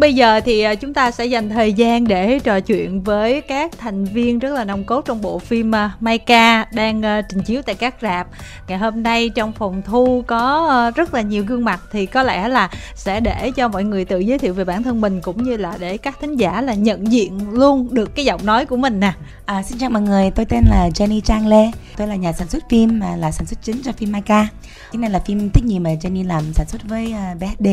bây giờ thì à, chúng ta sẽ dành thời gian để trò chuyện với các thành viên rất là nồng cốt trong bộ phim à, Maika đang à, trình chiếu tại các rạp. Ngày hôm nay trong phòng thu có rất là nhiều gương mặt thì có lẽ là sẽ để cho mọi người tự giới thiệu về bản thân mình cũng như là để các thính giả là nhận diện luôn được cái giọng nói của mình nè. À, xin chào mọi người, tôi tên là Jenny Trang Lê. Tôi là nhà sản xuất phim mà là sản xuất chính cho phim Maika. Cái này là phim thích gì mà Jenny làm sản xuất với uh, BHD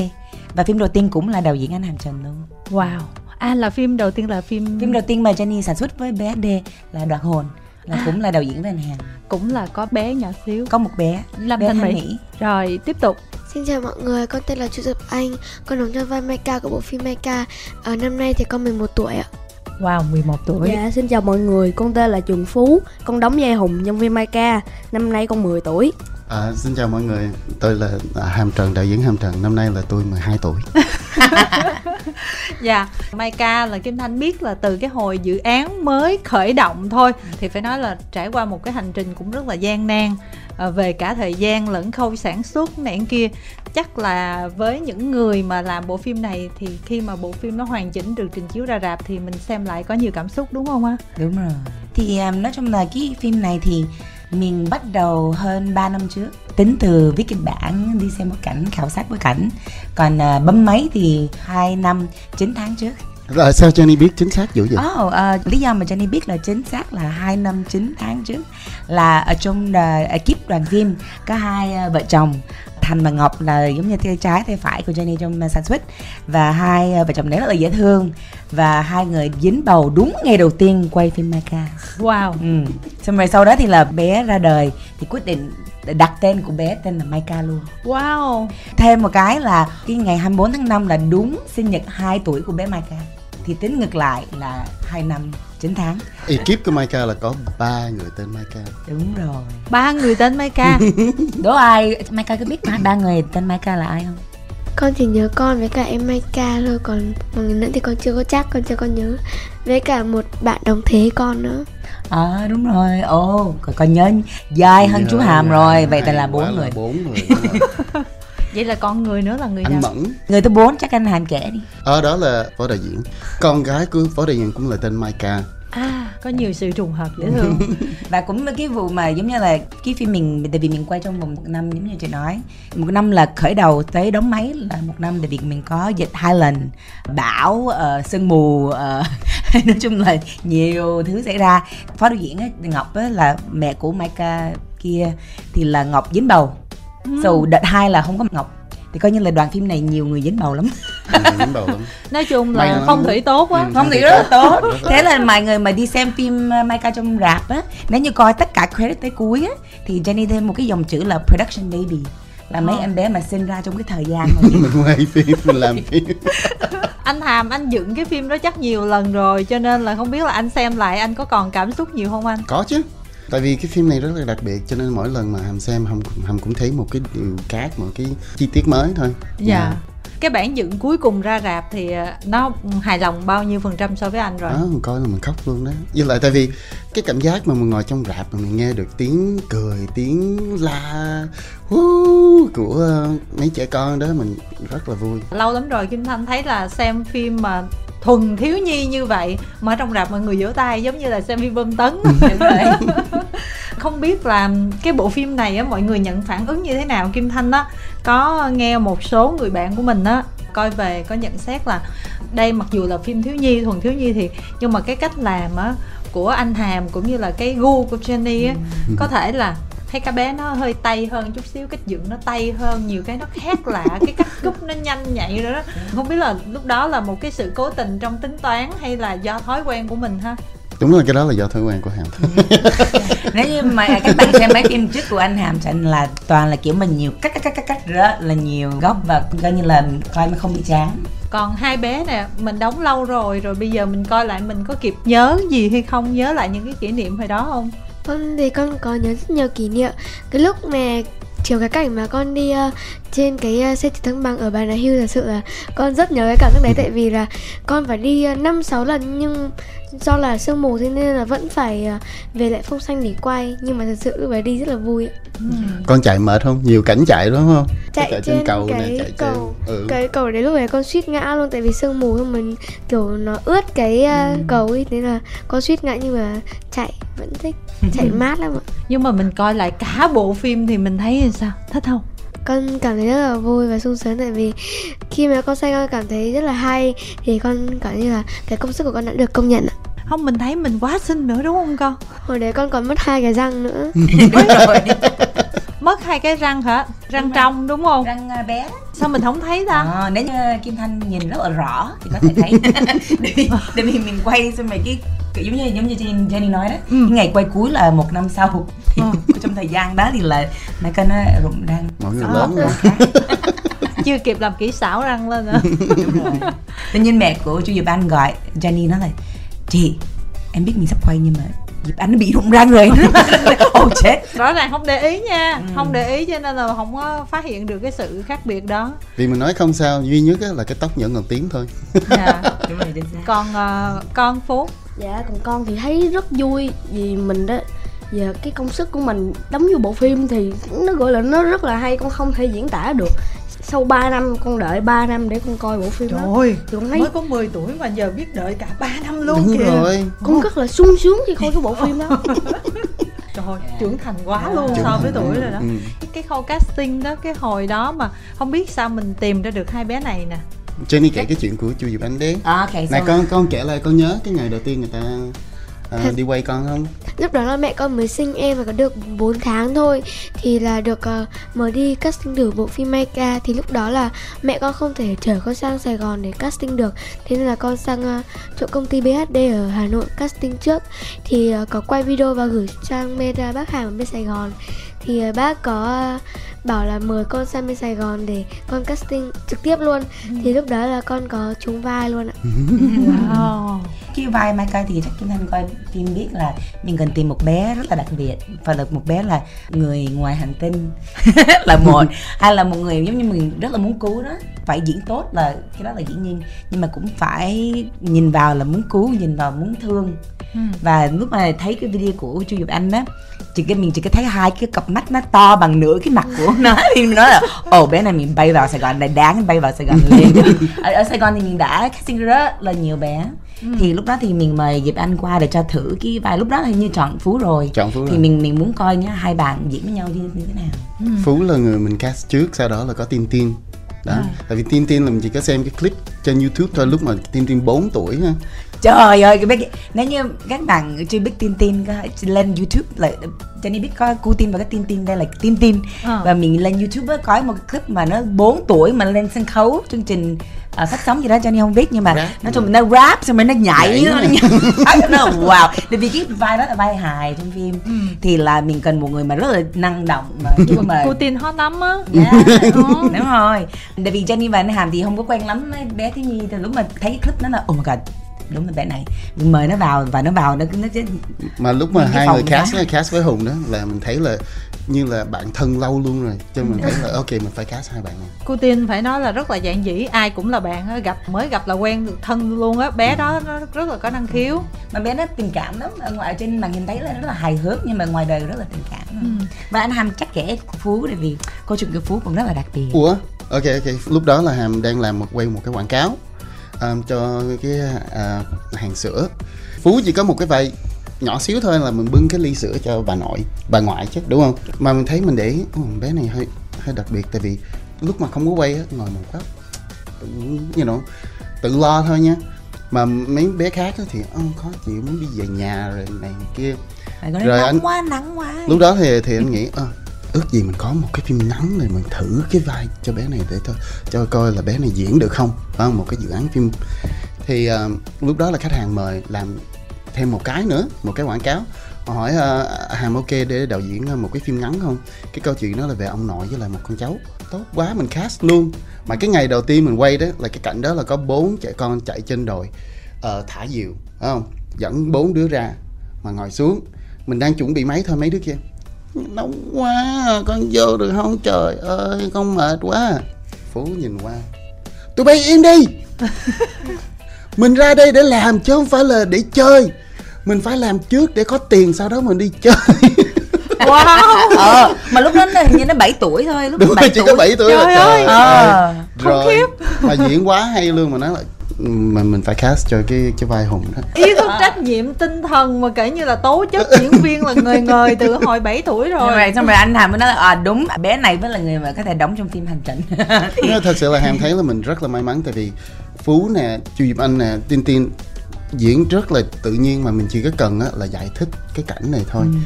và phim đầu tiên cũng là đạo diễn anh Hàm Trần luôn. Wow. À là phim đầu tiên là phim phim đầu tiên mà Jenny sản xuất với BSD là Đoạn hồn là à. cũng là đạo diễn với anh Hàm cũng là có bé nhỏ xíu. Có một bé Lâm Thanh Mỹ. Mỹ. Rồi tiếp tục. Xin chào mọi người, con tên là Chu Dập Anh Con đóng cho vai Maika của bộ phim Maika. Ở năm nay thì con 11 tuổi ạ Wow, 11 tuổi. Dạ, xin chào mọi người, con tên là Trường Phú. Con đóng vai Hùng nhân viên Maika Năm nay con 10 tuổi. À, xin chào mọi người, tôi là à, Hàm Trần, đạo diễn Hàm Trần, năm nay là tôi 12 tuổi. Dạ, Mai Ca là Kim Thanh biết là từ cái hồi dự án mới khởi động thôi. Thì phải nói là trải qua một cái hành trình cũng rất là gian nan à, Về cả thời gian lẫn khâu sản xuất này kia. Chắc là với những người mà làm bộ phim này Thì khi mà bộ phim nó hoàn chỉnh được trình chiếu ra rạp Thì mình xem lại có nhiều cảm xúc đúng không á? Đúng rồi. Thì um, nói chung là cái phim này thì mình bắt đầu hơn 3 năm trước. Tính từ viết kịch bản đi xem bối cảnh khảo sát bối cảnh. Còn uh, bấm máy thì 2 năm 9 tháng trước. Rồi sao Jenny biết chính xác dữ vậy? Oh, uh, lý do mà Jenny biết là chính xác là 2 năm 9 tháng trước là ở trong uh, ekip đoàn phim có hai uh, vợ chồng Thành và Ngọc là giống như tay trái tay phải của Jenny trong uh, sản xuất và hai uh, vợ chồng đấy rất là dễ thương và hai người dính bầu đúng ngày đầu tiên quay phim Maca. Wow. Ừ. Xong rồi sau đó thì là bé ra đời thì quyết định đặt tên của bé tên là Maika luôn. Wow. Thêm một cái là cái ngày 24 tháng 5 là đúng sinh nhật 2 tuổi của bé Maika. Thì tính ngược lại là 2 năm 9 tháng. Ekip của Maika là có ba người tên Maika. Đúng rồi. Ba người tên Maika. Đố ai Maika có biết ba người tên Maika là ai không? con chỉ nhớ con với cả em Maika thôi còn mọi người nữa thì con chưa có chắc con chưa có nhớ với cả một bạn đồng thế con nữa à đúng rồi ồ còn con nhớ dài hơn chú hàm rồi vậy là bốn người bốn người vậy là con người nữa là người anh nào? Mẫn. Người thứ bốn chắc anh hàm kể đi. Ờ đó là phó đại diện. Con gái của phó đại diện cũng là tên Maika. À có nhiều sự trùng hợp dễ thương. Và cũng cái vụ mà giống như là cái phim mình tại vì mình quay trong vòng một năm giống như chị nói. Một năm là khởi đầu tới đóng máy là một năm tại vì mình có dịch hai lần. Bão uh, sương mù uh, nói chung là nhiều thứ xảy ra. Phó đạo diễn ấy, ngọc ấy, là mẹ của Maika kia thì là ngọc dính bầu ừ. so đợt hai là không có ngọc. Thì coi như là đoàn phim này nhiều người dính bầu lắm. Dính bầu lắm. Nói chung là May phong thủy tốt quá. Ừ, phong thủy rất là tốt. thế là mọi người mà đi xem phim uh, Maika trong rạp á nếu như coi tất cả credit tới cuối á thì Jenny thêm một cái dòng chữ là production baby. Là mấy ờ. em bé mà sinh ra trong cái thời gian mà mình quay phim mình làm phim. Anh Hàm anh dựng cái phim đó chắc nhiều lần rồi cho nên là không biết là anh xem lại anh có còn cảm xúc nhiều không anh? Có chứ tại vì cái phim này rất là đặc biệt cho nên mỗi lần mà hàm xem hàm hàm cũng thấy một cái điều khác một cái chi tiết mới thôi. Dạ. Yeah. cái bản dựng cuối cùng ra rạp thì ờ, nó hài lòng bao nhiêu phần trăm so với anh rồi? Đó mình coi là mình khóc luôn đó. Với lại tại vì cái cảm giác mà mình ngồi trong rạp mà mình nghe được tiếng cười tiếng la uh, của mấy trẻ con đó mình rất là vui. Lâu lắm rồi kim thanh thấy là xem phim mà thuần thiếu nhi như vậy mà trong rạp mọi người vỗ tay giống như là xem phim bơm tấn không biết là cái bộ phim này á mọi người nhận phản ứng như thế nào? Kim thanh á có nghe một số người bạn của mình á coi về có nhận xét là đây mặc dù là phim thiếu nhi thuần thiếu nhi thì nhưng mà cái cách làm á của anh Hàm cũng như là cái gu của Jenny á ừ. có thể là thấy cá bé nó hơi tay hơn chút xíu cách dựng nó tay hơn nhiều cái nó khác lạ cái cách cúp nó nhanh nhạy rồi đó. Không biết là lúc đó là một cái sự cố tình trong tính toán hay là do thói quen của mình ha? Đúng là cái đó là do thói quen của hàm. Nếu như mà các bạn xem mấy phim trước của anh hàm thành là toàn là kiểu mình nhiều cắt cắt cắt cắt cắt rất là nhiều góc và coi như là coi mà không bị chán. Còn hai bé nè mình đóng lâu rồi rồi bây giờ mình coi lại mình có kịp nhớ gì hay không? Nhớ lại những cái kỷ niệm hồi đó không con thì con có nhớ rất nhiều kỷ niệm. Cái lúc mà chiều cái cảnh mà con đi uh, trên cái uh, xe trực thăng bằng ở Bà Nà Hills thật sự là con rất nhớ cái cảm giác đấy. Tại vì là con phải đi ờ, năm uh, sáu lần nhưng do là sương mù thế nên là vẫn phải uh, về lại phong xanh để quay. Nhưng mà thật sự lúc đấy đi rất là vui. Ừ. con chạy mệt không? Nhiều cảnh chạy đúng không? Chạy, chạy trên, trên cầu cái nè chạy cầu trên ừ. cái cầu đấy lúc đấy con suýt ngã luôn. Tại vì sương mù mình kiểu nó ướt cái uh, cầu ấy thế là con suýt ngã nhưng mà chạy vẫn thích chạy mát lắm ạ. Nhưng mà mình coi lại cả bộ phim thì mình thấy sao? Thích không? Con cảm thấy rất là vui và sung sướng tại vì khi mà con xem con cảm thấy rất là hay thì con cảm như là cái công sức của con đã được công nhận ạ. Không mình thấy mình quá xinh nữa đúng không con? Hồi đấy con còn mất hai cái răng nữa mất hai cái răng hả? Răng trong đúng không? Răng à, bé. Sao mình không thấy ta? À, nếu như kim thanh nhìn rất là rõ thì có thể thấy. Để, để vì mình quay xong rồi cái kiểu giống như giống như Jenny, nói đó. Ừ. cái ngày quay cuối là một năm sau. Thì Ờ. trong thời gian đó thì là Michael nó rụng răng. Mọi người lớn rồi chưa kịp làm kỹ xảo răng lên nữa đúng rồi. Tự nhiên mẹ của chu Diệp Anh gọi Jenny nói là chị em biết mình sắp quay nhưng mà Diệp Anh nó bị rụng răng rồi ồ chết. Rõ ràng không để ý nha. Ừ. không để ý cho nên là không có phát hiện được cái sự khác biệt đó. Vì mình nói không sao duy nhất á là cái tóc vẫn còn tím thôi. Dạ. đúng rồi còn ờ, con phú Dạ còn con thì thấy rất vui vì mình đó giờ cái công sức của mình đóng vô bộ phim thì nó gọi là nó rất là hay con không thể diễn tả được sau 3 năm con đợi 3 năm để con coi bộ phim trời đó ơi. Thì con thấy mới có 10 tuổi mà giờ biết đợi cả 3 năm luôn đúng kìa. rồi. Con rất là sung sướng khi coi cái bộ phim đó. Trời ơi, trưởng thành quá Dạ. luôn Trưởng so với tuổi rồi đó. Ừ. cái, cái khâu casting đó cái hồi đó mà không biết sao mình tìm ra được hai bé này nè. Jenny kể cái chuyện của chu Diệp Anh đi. À, ok này con con kể lại con nhớ cái ngày đầu tiên người ta à, đi quay con không? Lúc đó là mẹ con mới sinh em và có được 4 tháng thôi. Thì là được uh, mời đi casting thử bộ phim Maika thì lúc đó là mẹ con không thể chở con sang Sài Gòn để casting được. Thế nên là con sang uh, chỗ công ty BHD ở Hà Nội casting trước. Thì uh, có quay video và gửi sang Meta bác Hàng ở bên Sài Gòn. Thì uh, bác có uh, bảo là mời con sang bên Sài Gòn để con casting trực tiếp luôn. Thì lúc đó là con có trúng vai luôn ạ. Wow cái vai Michael thì chắc Kim Thanh coi phim biết là mình cần tìm một bé rất là đặc biệt. Và là một bé là người ngoài hành tinh. Là một, hay là một người giống như mình rất là muốn cứu đó phải diễn tốt là cái đó là dĩ nhiên. Nhưng mà cũng phải nhìn vào là muốn cứu nhìn vào muốn thương. Ừ. và lúc mà thấy cái video của chu Diệp Anh á chỉ cái mình chỉ có thấy hai cái cặp mắt nó to bằng nửa cái mặt của nó. Thì mình nói là ồ bé này mình bay vào Sài Gòn này đáng bay vào Sài Gòn liền. Ở, ở Sài Gòn thì mình đã casting rất là nhiều bé. Thì lúc đó thì mình mời Diệp Anh qua để cho thử cái vai. Lúc đó hình như chọn Phú rồi. Chọn Phú thì rồi mình mình muốn coi nhá hai bạn diễn với nhau như, như thế nào? Phú là người mình cast trước sau đó là có Tin Tin đó. Tại vì Tin Tin là mình chỉ có xem cái clip trên YouTube thôi lúc mà Tin Tin 4 tuổi ha Trời ơi, cái biết nếu như các bạn chưa biết tin tin có lên YouTube là Jenny biết có cô tin và cái tin tin đây là tin tin. Ờ. và mình lên YouTube á, có một cái clip mà nó 4 tuổi mà lên sân khấu chương trình à, phát sóng gì đó Jenny không biết nhưng mà Rap. nói chung nó rap xong rồi nó nhảy Nhảy nó, wow. Tại vì cái vai đó là vai hài trong phim. Ừ. thì là mình cần một người mà rất là năng động mà nhưng mà cô tin hot lắm á. Yeah, đúng rồi. Tại vì Jenny và anh Hàm thì không có quen lắm bé Thiếu Nhi Thì lúc mà thấy clip nó là Oh my god Đúng là bé này. Mình mời nó vào và nó vào nó nó mà lúc mà hai người cast á, cast với Hùng đó là mình thấy là như là bạn thân lâu luôn rồi. Cho mình thấy là ok mình phải cast hai bạn này. Cô tin phải nói là rất là giản dĩ ai cũng là bạn á, gặp mới gặp là quen được thân luôn á. Bé đó nó rất là có năng khiếu. Mà bé nó tình cảm lắm. Ở ngoài trên màn hình thấy là rất là hài hước Nhưng mà ngoài đời rất là tình cảm. Ừ. Và anh Hàm chắc kể Phú Tại vì câu chuyện của Phú cũng rất là đặc biệt. Ủa? Ok ok. Lúc đó là hàm đang làm một quay một cái quảng cáo um, cho cái à, hàng sữa. Phú chỉ có một cái vai nhỏ xíu thôi là mình bưng cái ly sữa cho bà nội bà ngoại chứ đúng không? Mà mình thấy mình để ý, "Ồ, bé này hơi hơi đặc biệt tại vì lúc mà không có quay á ngồi một góc tự you know, tự lo thôi nha. Mà mấy bé khác thì "Ơ, khó chịu muốn đi về nhà rồi này kia. Rồi, nắng anh- quá nắng quá. Lúc đó thì thì anh nghĩ "Ơ, ước gì mình có một cái phim ngắn này mình thử cái vai cho bé này để cho cho coi là bé này diễn được không? Phải không? Một cái dự án phim. Thì uh, lúc đó là khách hàng mời làm thêm một cái nữa một cái quảng cáo. Họ hỏi uh, hàm ok để đạo diễn ờ, một cái phim ngắn không? Cái câu chuyện đó là về ông nội với lại một con cháu. Tốt quá mình cast luôn. Mà cái ngày đầu tiên mình quay đó là cái cảnh đó là có bốn trẻ con chạy trên đồi uh, thả diều phải không? Dẫn bốn đứa ra mà ngồi xuống. Mình đang chuẩn bị máy thôi mấy đứa kia nóng quá con vô được không? Trời ơi con mệt quá. Phú nhìn qua. Tụi bay im đi. Mình ra đây để làm chứ không phải là để chơi. Mình phải làm trước để có tiền sau đó mình đi chơi. Wow. Ờ. Mà lúc đó nó hình như nó 7 tuổi thôi lúc đúng đó rồi 7 chỉ tuổi. có 7 tuổi Trời là ơi. trời Ờ. rồi mà diễn quá hay luôn mà nói là "Ừ, mà mình phải cast cho cái cái vai hùng đó ý thức trách nhiệm tinh thần mà kể như là tố chất diễn viên là người người từ hồi 7 tuổi rồi. rồi xong rồi anh Hàm mới nói là à, đúng bé này mới là người mà có thể đóng trong phim hành trình thật sự là Hàm thấy là mình rất là may mắn tại vì Phú nè, Chu Diệp Anh nè, Tin Tin diễn rất là tự nhiên mà mình chỉ có cần á, là giải thích cái cảnh này thôi. Ừ.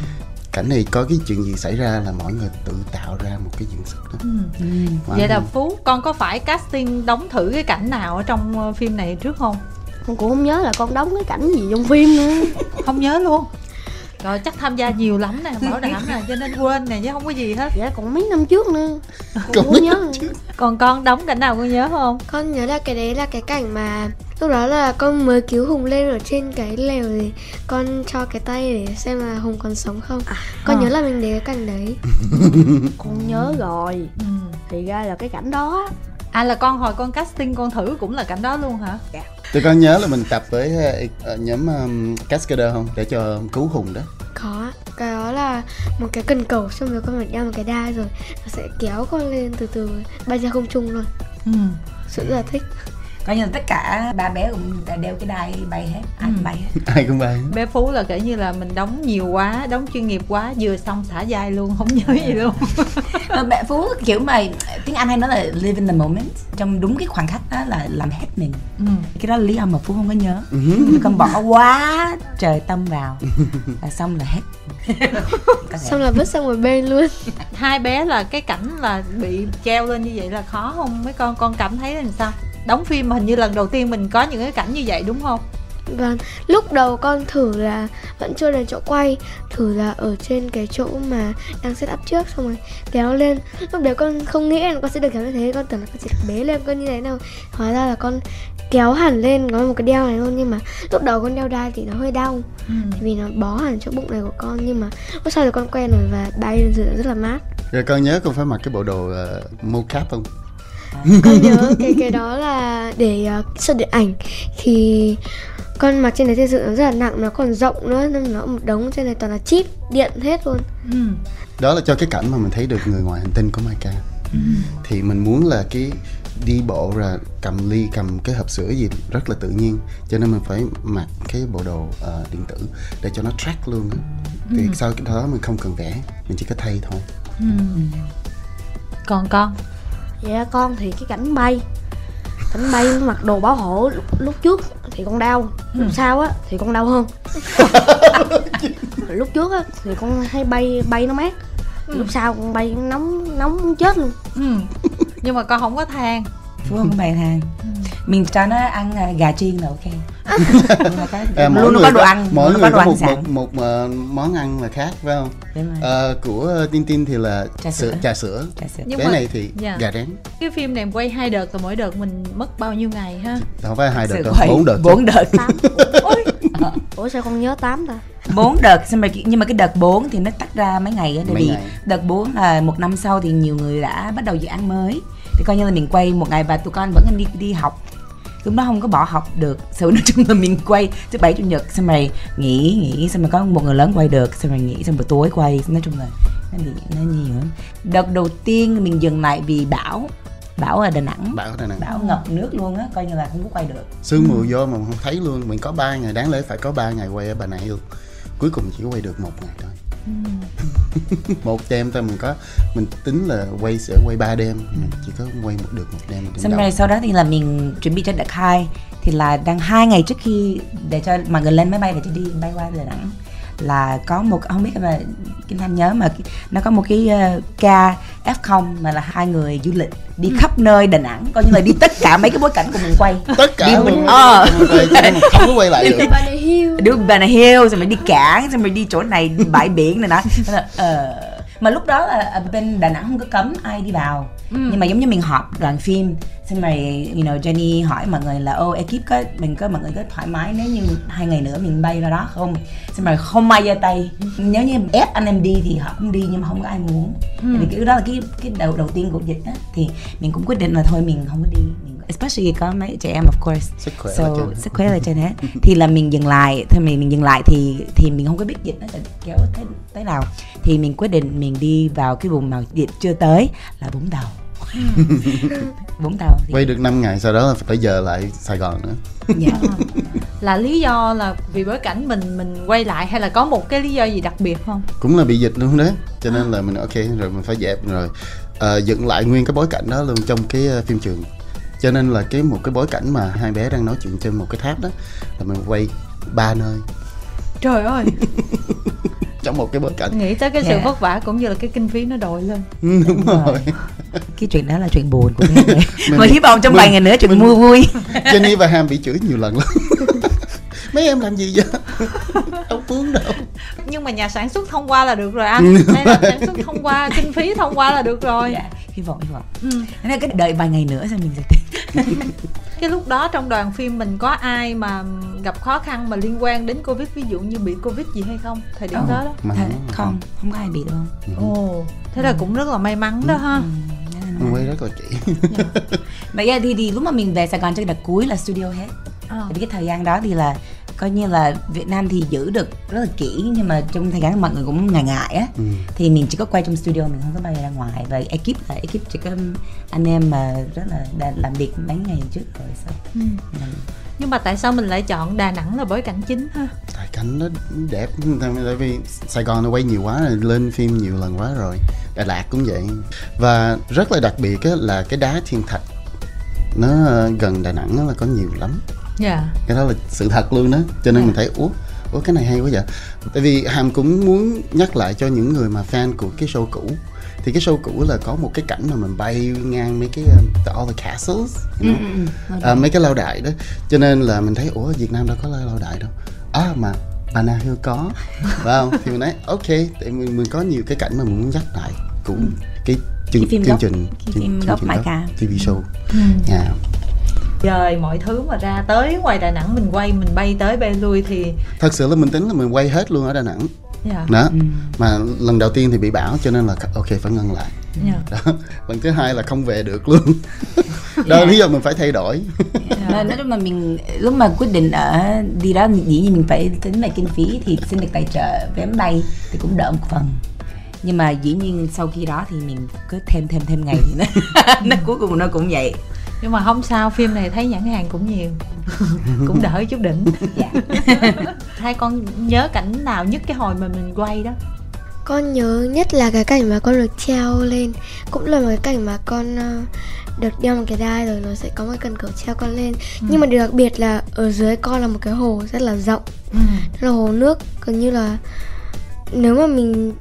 Cảnh này có cái chuyện gì xảy ra là mọi người tự tạo ra một cái diễn xuất đó. Ừ. Wow. vậy là phú con có phải casting đóng thử cái cảnh nào ở trong ờ, phim này trước không con cũng không nhớ là con đóng cái cảnh gì trong phim nữa không nhớ luôn rồi chắc tham gia nhiều lắm nè bảo đảm nè. Cho nên quên nè chứ không có gì hết. Dạ còn mấy năm trước nữa. Con Còn cũng không nhớ. còn con đóng cảnh nào con nhớ không? Con nhớ là cái đấy là cái cảnh mà lúc đó là con mới cứu hùng lên ở trên cái lều thì con cho cái tay để xem là hùng còn sống không. Con à. nhớ là mình để cái cảnh đấy. Con nhớ rồi. Ừ. thì ra là cái cảnh đó à là con hồi con casting con thử cũng là cảnh đó luôn hả Tụi con nhớ là mình tập với ờ, nhóm um, Cascader không? Để cho cứu Hùng đó. có cái đó là một cái cần cầu xong rồi con phải đeo một cái đai rồi nó sẽ kéo con lên từ từ bay ra không trung luôn ừ. sự rất là thích coi như là tất cả ba bé cũng đã đeo cái đai bay hết ai Ừ. cũng bay hết Ai cũng bay. bé phú là kể như là mình đóng nhiều quá đóng chuyên nghiệp quá vừa xong xả dai luôn không nhớ gì luôn mẹ phú kiểu mà tiếng anh hay nói là live in the moment trong đúng cái khoảnh khắc đó là làm hết mình ừ. cái đó là lý do mà phú không có nhớ Ừ. Con bỏ quá trời tâm vào là xong là hết Có thể. xong là vứt sang một bên luôn hai bé là cái cảnh là bị treo lên như vậy là khó không mấy con con cảm thấy là sao đóng phim mà hình như lần đầu tiên mình có những cái cảnh như vậy đúng không Vâng, lúc đầu con thử là vẫn chưa đến chỗ quay Thử là ở trên cái chỗ mà đang set up trước xong rồi kéo lên Lúc đấy con không nghĩ là con sẽ được kéo như thế Con tưởng là con chỉ bế lên con như thế nào Hóa ra là con kéo hẳn lên có một cái đeo này luôn Nhưng mà lúc đầu con đeo đai thì nó hơi đau ừ. Vì nó bó hẳn chỗ bụng này của con Nhưng mà lúc sau thì con quen rồi và bay lên rất là mát Rồi con nhớ con phải mặc cái bộ đồ uh, mocap không? Con nhớ cái cái đó là để uh, sợ điện ảnh. Thì con mặc trên đấy thực sự nó rất là nặng nó còn rộng nữa nên nó một đống trên này toàn là chip điện hết luôn. Ừ. Đó là cho cái cảnh mà mình thấy được người ngoài hành tinh của Maika. Thì mình muốn là cái đi bộ ra cầm ly cầm cái hộp sữa gì rất là tự nhiên. Cho nên mình phải mặc cái bộ đồ ờ, điện tử để cho nó track luôn á. Thì sau cái đó mình không cần vẽ mình chỉ có thay thôi. Ừ. còn con dạ con thì cái cảnh bay. Cảnh bay mặc đồ bảo hộ lúc, lúc trước thì con đau. Lúc sau á thì con đau hơn. Lúc trước á thì con hay bay bay nó mát. Lúc sau con bay nóng nóng muốn chết luôn. Ừ. nhưng mà con không có than. Phú không có bày than. Mình cho nó ăn à, gà chiên là ok. À, mỗi luôn nó người có đồ ăn mỗi nó người đồ có ăn một, sẵn. một một ờ, món ăn là khác phải không Đúng rồi. Ờ, của tin tin thì là Trà sữa. trà sữa. Trà sữa. Nhưng bé mà- này thì dạ. gà rán. Cái phim này quay hai đợt rồi mỗi đợt mình mất bao nhiêu ngày ha? Không phải hai đợt đâu bốn đợt bốn đợt. Tám. Ủa sao con nhớ tám ta? Bốn đợt xong rồi nhưng mà cái đợt 4 thì nó tách ra mấy ngày á tại vì ngày. đợt 4 là một năm sau thì nhiều người đã bắt đầu dự án mới. Thì coi như là mình quay một ngày và tụi con vẫn đi đi học lúc đó không có bỏ học được. Sự nói chung là mình quay thứ bảy chủ nhật xong rồi nghỉ nghỉ xong rồi có một người lớn quay được xong rồi nghỉ xong rồi tối quay. Nói chung là nó bị nó nhiều lắm. Đợt đầu tiên mình dừng lại vì bão. Bão ở đà nẵng. Bảo đây nè bão ngập nước luôn á coi như là không có quay được. Sương mù vô mà không thấy luôn. Mình có 3 ngày đáng lẽ phải có 3 ngày quay ở Bà Nà Hills cuối cùng chỉ quay được một ngày thôi một đêm thôi mình có mình tính là quay sẽ quay 3 đêm. Mình chỉ có quay một được một đêm xong rồi sau đó thì là mình chuẩn bị cho đợt hai. Thì là đang hai ngày trước khi để cho mọi người lên máy bay để cho đi bay qua Đà Nẵng. Là có một không biết mà Kim Thanh nhớ mà nó có một cái ờ, ca F0 mà là hai người du lịch đi khắp nơi Đà Nẵng coi như là đi tất cả mấy cái bối cảnh của mình quay. Tất cả đi mình- ờ. Mình nên không có quay lại được. Bà đi Banana Hill rồi đi cảng rồi đi chỗ này đi bãi biển này nọ. Ờ, mà lúc đó là ở bên Đà Nẵng không có cấm ai đi vào Ừ. nhưng mà giống như mình họp đoàn phim xong rồi you know Jenny hỏi mọi người là ô ekip có mình có mọi người có thoải mái nếu như hai ngày nữa mình bay ra đó không? Xong rồi không ai giơ tay nếu như ép anh em đi thì họ cũng đi nhưng mà không có ai muốn. Ừ. Tại vì cái đó là cái cái đầu đầu tiên của dịch á thì mình cũng quyết định là thôi mình không có đi mình especially có mấy trẻ em of course. Sức khỏe so là trên. sức khỏe là trên hết. Thì là mình dừng lại thôi mình mình dừng lại thì thì mình không có biết dịch nó sẽ kéo tới tới nào. Thì mình quyết định mình đi vào cái vùng mà dịch chưa tới là vũng tàu vũng tàu thì quay được 5 ngày sau đó là phải giờ lại Sài Gòn nữa. Dạ. là lý do là vì bối cảnh mình mình quay lại hay là có một cái lý do gì đặc biệt không? Cũng là bị dịch luôn đấy cho nên là mình ok rồi mình phải dẹp rồi. Ờ, dựng lại nguyên cái bối cảnh đó luôn trong cái ờ, phim trường. Cho nên là cái một cái bối cảnh mà hai bé đang nói chuyện trên một cái tháp đó là mình quay ba nơi. Trời ơi trong một cái bối cảnh. Nghĩ tới cái sự Dạ. vất vả cũng như là cái kinh phí nó đội lên. Ừ, đúng rồi. cái chuyện đó là chuyện buồn của em rồi Mình- mà hy vọng trong vài ngày nữa chuyện mua vui Jenny và Ham bị chửi nhiều lần lắm. Mấy em làm gì vậy? Đâu muốn đâu. Nhưng mà nhà sản xuất thông qua là được rồi anh. Là sản xuất thông qua kinh phí thông qua là được rồi. Dạ hy vọng hy vọng. Ừ. nên cái đợi vài ngày nữa rồi mình sẽ cái lúc đó trong đoàn phim mình có ai mà gặp khó khăn mà liên quan đến covid? Ví dụ như bị covid gì hay không? Thời điểm đó đó. Mà Thế- không không có ai bị đâu ồ thế là cũng rất là may mắn đó ha. Ừ, mình quay rất là kỹ Vậy ra thì, thì lúc mà mình về Sài Gòn cho đợt cuối là studio hết. Ờ. Tại vì cái thời gian đó thì là coi như là Việt Nam thì giữ được rất là kỹ nhưng mà trong thời gian mọi người cũng ngại ngại á. Ừ. thì mình chỉ có quay trong studio mình không có bay ra ngoài. Và ekip là ekip chỉ có anh em mà rất là đã làm việc mấy ngày trước rồi sao. Ừ. mình nhưng mà tại sao mình lại chọn Đà Nẵng là bối cảnh chính ha? Tại cảnh nó đẹp tại vì Sài Gòn nó quay nhiều quá rồi lên phim nhiều lần quá rồi. Đà Lạt cũng vậy. Và rất là đặc biệt á, là cái đá thiên thạch nó gần Đà Nẵng là có nhiều lắm dạ. Cái đó là sự thật luôn đó. Cho nên À. mình thấy ủa ủa cái này hay quá vậy. Tại vì hàm cũng muốn nhắc lại cho những người mà fan của cái show cũ. Thì cái show cũ là có một cái cảnh mà mình bay ngang mấy cái um, the, all the castles Ừ, you know? à, mấy cái lao đài đó. Cho nên là mình thấy ủa Việt Nam đâu có lao đài đâu. À mà Banana Hill có phải không? Thì mình nói ok tại mình, mình có nhiều cái cảnh mà mình muốn nhắc lại. Của cái chương, Cái phim chương gốc. trình Cái chương- phim chương gốc trình Ca. TV show. Yeah. Dời mọi thứ mà ra tới ngoài Đà Nẵng mình quay mình bay tới bay lui thì thật sự là mình tính là mình quay hết luôn ở Đà Nẵng. Dạ. Đó. Mà lần đầu tiên thì bị bão cho nên là ok phải ngưng lại. Dạ. Đó. Lần thứ hai là không về được luôn. Đó là lý do mình phải thay đổi. Nên nói chung là mình lúc mà quyết định ở đi đó dĩ nhiên mình phải tính về kinh phí thì xin được tài trợ vé máy bay thì cũng đỡ một phần. Nhưng mà dĩ nhiên sau khi đó thì mình cứ thêm thêm thêm ngày thì nó, nó cuối cùng nó cũng vậy nhưng mà không sao phim này thấy nhãn hàng cũng nhiều. Cũng đỡ chút đỉnh. Dạ. Hai con nhớ cảnh nào nhất cái hồi mà mình quay đó? Con nhớ nhất là cái cảnh mà con được treo lên. Cũng là một cái cảnh mà con ờ, được đeo một cái đai rồi nó sẽ có một cần cầu treo con lên. Nhưng mà điều đặc biệt là ở dưới con là một cái hồ rất là rộng. Ừ. Là hồ nước gần như là nếu mà mình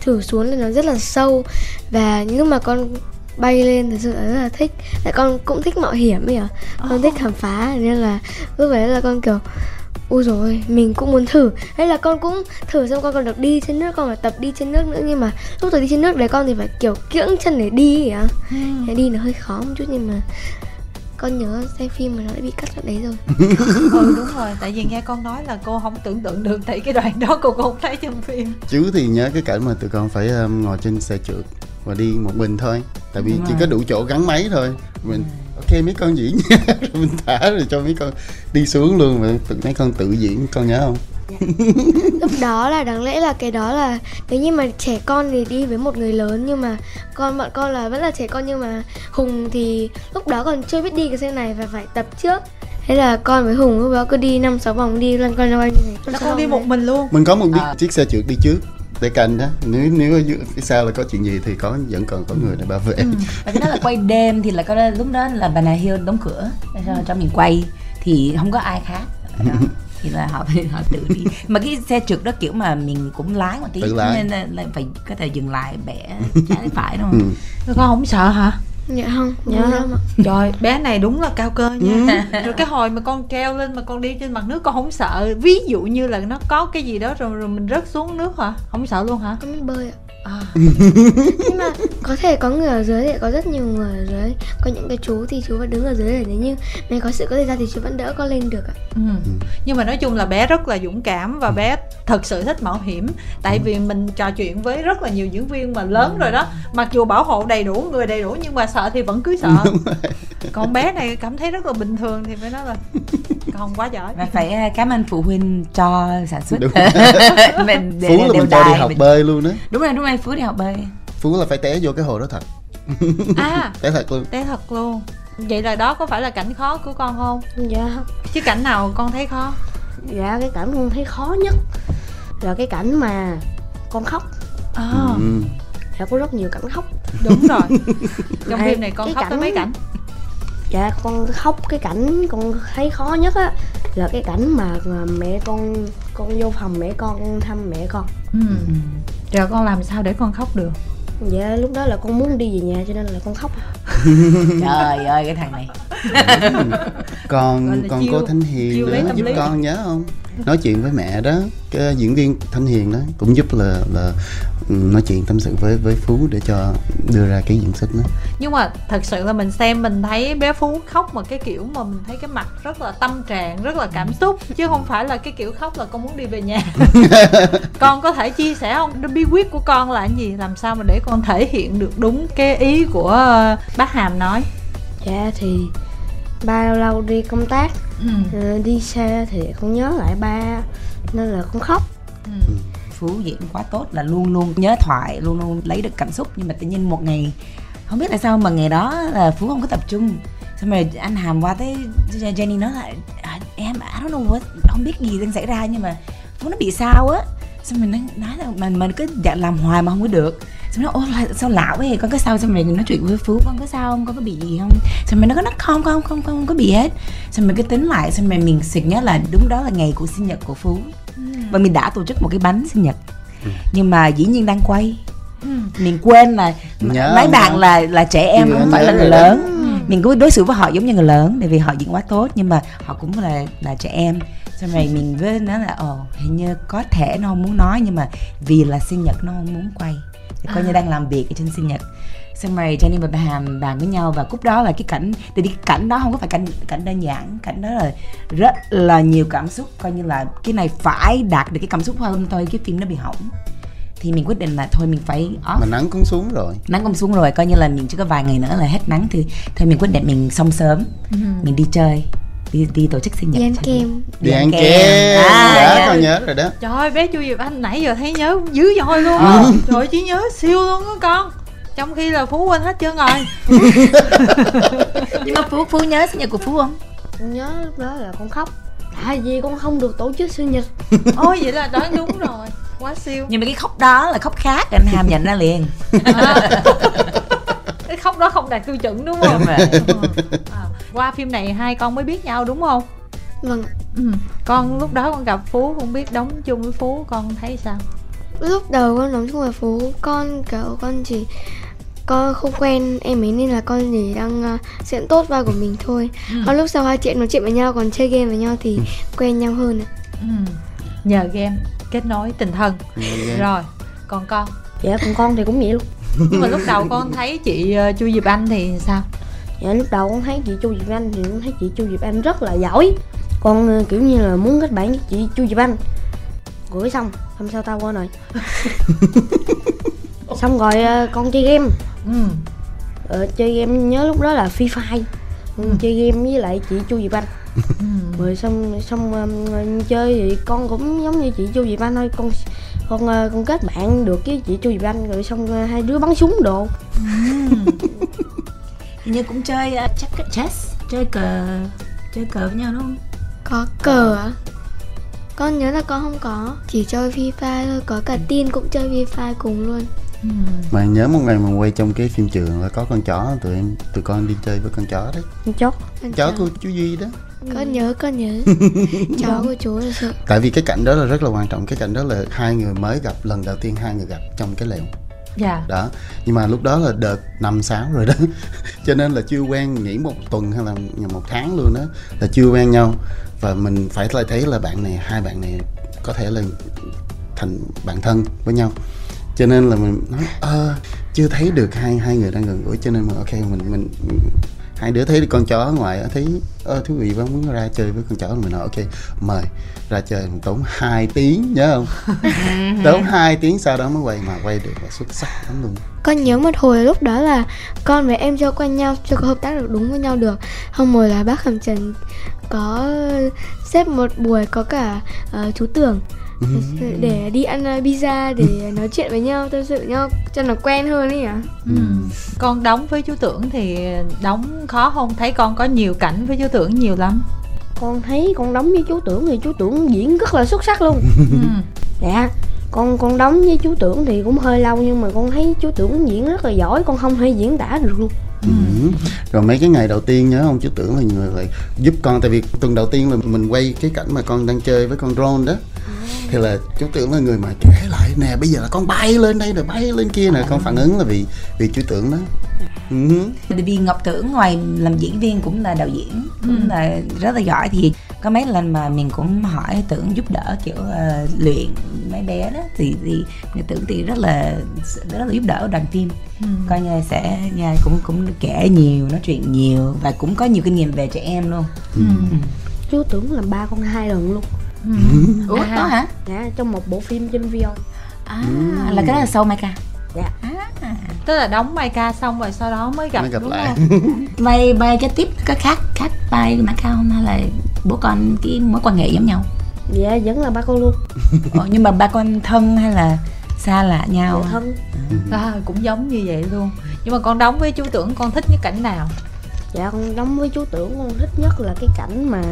thử xuống thì nó rất là sâu. Và nhưng mà con bay lên thực sự là rất là thích. Tại con cũng thích mạo hiểm ấy à con thích khám phá nên là lúc đấy là con kiểu ui rồi mình cũng muốn thử. Hay là con cũng thử xong con còn được đi trên nước con phải tập đi trên nước nữa nhưng mà lúc tôi đi trên nước đấy con thì phải kiểu kiễng chân để đi ấy à Thế đi nó hơi khó một chút nhưng mà con nhớ xem phim mà nó đã bị cắt ở đấy rồi. Ừ đúng rồi tại vì nghe con nói là cô không tưởng tượng được tại cái đoạn đó cô không thấy trong phim. Chú thì nhớ cái cảnh mà tụi con phải um, ngồi trên xe trượt và đi một mình thôi. Tại vì Đúng chỉ rồi. có đủ chỗ gắn máy thôi. Mình ok mấy con diễn rồi mình thả rồi cho mấy con đi xuống luôn mà tụi mấy con tự diễn con nhớ không? Lúc đó là đáng lẽ là cái đó là nếu như mà trẻ con thì đi với một người lớn nhưng mà con bọn con là vẫn là trẻ con nhưng mà hùng thì lúc đó còn chưa biết đi cái xe này và phải tập trước. Thế là con với hùng lúc đó cứ đi năm sáu vòng đi lăn quanh loanh như này là con đi một mình luôn. Mình có một À. chiếc xe trượt đi trước để canh đó. Nếu nếu phía sau là có chuyện gì thì có vẫn còn có người để bảo vệ. Và cái đó là quay đêm thì là có lúc đó là Banana Hill đóng cửa để cho, cho mình quay thì không có ai khác. Đó. thì là họ họ tự đi. Mà cái xe trượt đó kiểu mà mình cũng lái một tí Tự lái. nên là, là phải có thể dừng lại bẻ trái phải phải đúng ừ. không? Rồi con không sợ hả dạ không Dạ. dạ lắm ạ. Trời bé này đúng là cao cơ nha. Rồi cái hồi mà con treo lên mà con đi trên mặt nước con không sợ. Ví dụ như là nó có cái gì đó rồi rồi mình rớt xuống nước hả? Không sợ luôn hả? Con biết bơi ạ à, nhưng mà có thể có người ở dưới thì có rất nhiều người ở dưới. Có những cái chú thì chú vẫn đứng ở dưới để nếu như mẹ có sự có thời gian thì chú vẫn đỡ con lên được ạ. Ừ. nhưng mà nói chung là bé rất là dũng cảm và bé thật sự thích mạo hiểm. Tại vì mình trò chuyện với rất là nhiều diễn viên mà lớn rồi đó. Mặc dù bảo hộ đầy đủ người đầy đủ nhưng mà sợ thì vẫn cứ sợ. Còn bé này cảm thấy rất là bình thường thì phải nói là con quá giỏi. Và phải à, cảm ơn phụ huynh cho sản xuất. Mình phú là mình cho đi học bơi luôn đó đúng rồi đúng rồi phú đi học bơi phú là phải té vô cái hồ đó thật. À té thật luôn. té thật luôn. Vậy là đó có phải là cảnh khó của con không? Dạ. Chứ cảnh nào con thấy khó? Dạ cái cảnh con thấy khó nhất là cái cảnh mà con khóc. À, ừ. dạ có rất nhiều cảnh khóc. Đúng rồi. Trong phim này con cái khóc tới cảnh- mấy cảnh? Dạ con khóc cái cảnh con thấy khó nhất á là cái cảnh mà, mà mẹ con con vô phòng mẹ con thăm mẹ con. Ừ. rồi con làm sao để con khóc được? Dạ lúc đó là con muốn đi về nhà cho nên là con khóc. Trời ơi cái thằng này. Còn chiêu- cô thanh hiền nữa giúp lý. con nhớ không? Nói chuyện với mẹ đó cái diễn viên thanh hiền đó cũng giúp là là ừ, nói chuyện tâm sự với với phú để cho đưa ra cái diễn xuất đó. Nhưng mà thật sự là mình xem mình thấy bé phú khóc mà cái kiểu mà mình thấy cái mặt rất là tâm trạng rất là cảm xúc chứ không phải là cái kiểu khóc là con muốn đi về nhà. Con có thể chia sẻ không? Bí quyết của con là cái gì? Làm sao mà để con thể hiện được đúng cái ý của bác hàm nói? Dạ thì ba lâu lâu đi công tác ừ. ờ, đi xe thì con nhớ lại ba nên là con khóc. Ừ phú diễn quá tốt là luôn luôn nhớ thoại luôn luôn lấy được cảm xúc. Nhưng mà tự nhiên một ngày không biết là sao mà ngày đó là phú không có tập trung. Xong rồi anh hàm qua tới jenny nói lại à, em I don't know what không biết gì đang xảy ra nhưng mà phú nó bị sao á. Xong mình nói, nói là mình mình cứ dạ, làm hoài mà không có được. Xong nó ôi sao lạ quá vậy? Con có sao? Xong mình nói chuyện với phú con có sao không? Con có bị gì không? Xong mình nó có nói không không không không, không có bị hết. Xong mình cứ tính lại xong mình mình sực nhớ là đúng đó là ngày của sinh nhật của phú và mình đã tổ chức một cái bánh sinh nhật. Nhưng mà dĩ nhiên đang quay. Ừ. mình quên là Nhớ mấy bạn nhớ? là là trẻ em không phải là người lớn. Mình cứ đối xử với họ giống như người lớn tại vì họ diễn quá tốt nhưng mà họ cũng là là trẻ em. Xong rồi mình với nó là ồ hình như có thể nó không muốn nói nhưng mà vì là sinh nhật nó không muốn quay. Thì coi như À. đang làm việc ở trên sinh nhật xong rồi Jenny và bà Hàm bàn với nhau. Và cúc đó là cái cảnh thì cái cảnh đó không có phải cảnh cảnh đơn giản. Cảnh đó là rất là nhiều cảm xúc. Coi như là cái này phải đạt được cái cảm xúc hơn thôi cái phim nó bị hỏng. Thì mình quyết định là thôi mình phải off. Mà nắng cũng xuống rồi. Nắng cũng xuống rồi coi như là mình chỉ có vài ngày nữa là hết nắng thì thôi mình quyết định mình xong sớm. Ừ. mình đi chơi đi đi tổ chức sinh nhật. Đi ăn cho- kem. Đi ăn kem. À, đó dạ. con nhớ rồi đó. Trời ơi bé chu diệp anh nãy giờ thấy nhớ dữ dội luôn. Á trời ơi, trí nhớ siêu luôn á con trong khi là phú quên hết trơn rồi. Nhưng mà phú phú nhớ sinh nhật của phú không? Con nhớ lúc đó là con khóc. Tại vì con không được tổ chức sinh nhật. Ôi vậy là nói đúng rồi. Quá siêu. Nhưng mà cái khóc đó là khóc khác anh hàm nhận ra liền. À. cái khóc đó không đạt tiêu chuẩn đúng không? Đúng rồi. À. qua phim này hai con mới biết nhau đúng không? Vâng. Ừ. con lúc đó con gặp phú không biết đóng chung với phú con thấy sao? Lúc đầu con đóng chung với phú con kiểu con chỉ con không quen em ấy nên là con chỉ đang uh, diễn tốt vai của mình thôi. Ừ. còn lúc sau hai chuyện nói chuyện với nhau còn chơi game với nhau thì quen nhau hơn ạ. Ừ. nhờ game kết nối tình thân. Rồi còn con? Dạ còn con thì cũng vậy luôn. Nhưng mà lúc đầu con thấy chị ờ, chu diệp anh thì sao? Dạ lúc đầu con thấy chị chu diệp anh thì con thấy chị chu diệp anh rất là giỏi. Con ờ, kiểu như là muốn kết bạn với chị chu diệp anh. Gửi xong hôm sau tao quên rồi xong rồi ờ, con chơi game. Ừ. ờ, chơi game nhớ lúc đó là free fire. Con chơi game với lại chị chu diệp anh. Ừ. rồi xong xong um, chơi thì con cũng giống như chị chu diệp anh thôi. Con con ờ, con kết bạn được với chị chu diệp anh. Rồi xong ờ, hai đứa bắn súng đồ. Hình như cũng chơi uh, check chess chơi cờ chơi cờ với nhau đúng không? Có cờ ạ con nhớ là con không có. Chỉ chơi free fire thôi. Có cả tin cũng chơi free fire cùng luôn Ừ. mà nhớ một ngày mình quay trong cái phim trường là có con chó tụi em tụi con đi chơi với con chó đấy. Con chó. Con chó của chú duy đó. Con nhớ con nhớ. Chó của chú là sợ tại vì cái cảnh đó là rất là quan trọng cái cảnh đó là hai người mới gặp lần đầu tiên hai người gặp trong cái lều. Dạ. Đó nhưng mà lúc đó là đợt năm sáu rồi đó. Cho nên là chưa quen nghỉ một tuần hay là một tháng luôn đó là chưa quen nhau. Và mình phải lại thấy là bạn này hai bạn này có thể là thành bạn thân với nhau cho nên là mình nói ơ chưa thấy được hai hai người đang gần gũi. Cho nên mà ok mình mình hai đứa thấy con chó ở ngoài thấy ơ thú vị quá muốn ra chơi với con chó. Mình nói ok mời ra chơi. Mình tốn 2 tiếng nhớ không? Tốn 2 tiếng sau đó mới quay mà quay được là xuất sắc lắm luôn. Con nhớ một hồi lúc đó là con và em chưa quen nhau chưa có hợp tác được đúng với nhau được. Hôm rồi là bác hàm trần có xếp một buổi có cả uh, chú tưởng để đi ăn uh, pizza để nói chuyện với nhau tâm sự nhau cho nó quen hơn ấy à ừ. con đóng với chú tưởng thì đóng khó không? Thấy con có nhiều cảnh với chú tưởng nhiều lắm. Con thấy con đóng với chú tưởng thì chú tưởng diễn rất là xuất sắc luôn. Ừ. dạ con con đóng với chú tưởng thì cũng hơi lâu nhưng mà con thấy chú tưởng diễn rất là giỏi con không thể diễn tả được luôn. Ừ. rồi mấy cái ngày đầu tiên nhớ không? Chú tưởng là người lại giúp con tại vì tuần đầu tiên là mình quay cái cảnh mà con đang chơi với con drone đó thì là chú tưởng là người mà kể lại nè bây giờ là con bay lên đây rồi bay lên kia nè con phản ứng là vì vì chú tưởng đó uh-huh. vì ngọc tưởng ngoài làm diễn viên cũng là đạo diễn cũng ừ. là rất là giỏi thì có mấy lần mà mình cũng hỏi tưởng giúp đỡ kiểu uh, luyện mấy bé đó thì thì người tưởng thì rất là rất là giúp đỡ đoàn phim ừ. coi như sẽ nhà cũng cũng kể nhiều nói chuyện nhiều và cũng có nhiều kinh nghiệm về trẻ em luôn ừ. Ừ. chú tưởng làm ba con hai lần luôn ừ. ủa à, đó hả? Dạ trong một bộ phim trên video à ừ. là cái đó là sau mai ca dạ. À. tức là đóng mai ca xong rồi sau đó mới gặp, mới gặp đúng lại. không? Vai vai cái tiếp có khác khác vai mai ca không? Hay là bố con cái mối quan hệ giống nhau? Dạ vẫn là ba con luôn. Ồ, nhưng mà ba con thân hay là xa lạ nhau? Dạ, thân. À, cũng giống như vậy luôn. Nhưng mà con đóng với chú tưởng con thích cái cảnh nào? Dạ con đóng với chú tưởng con thích nhất là cái cảnh mà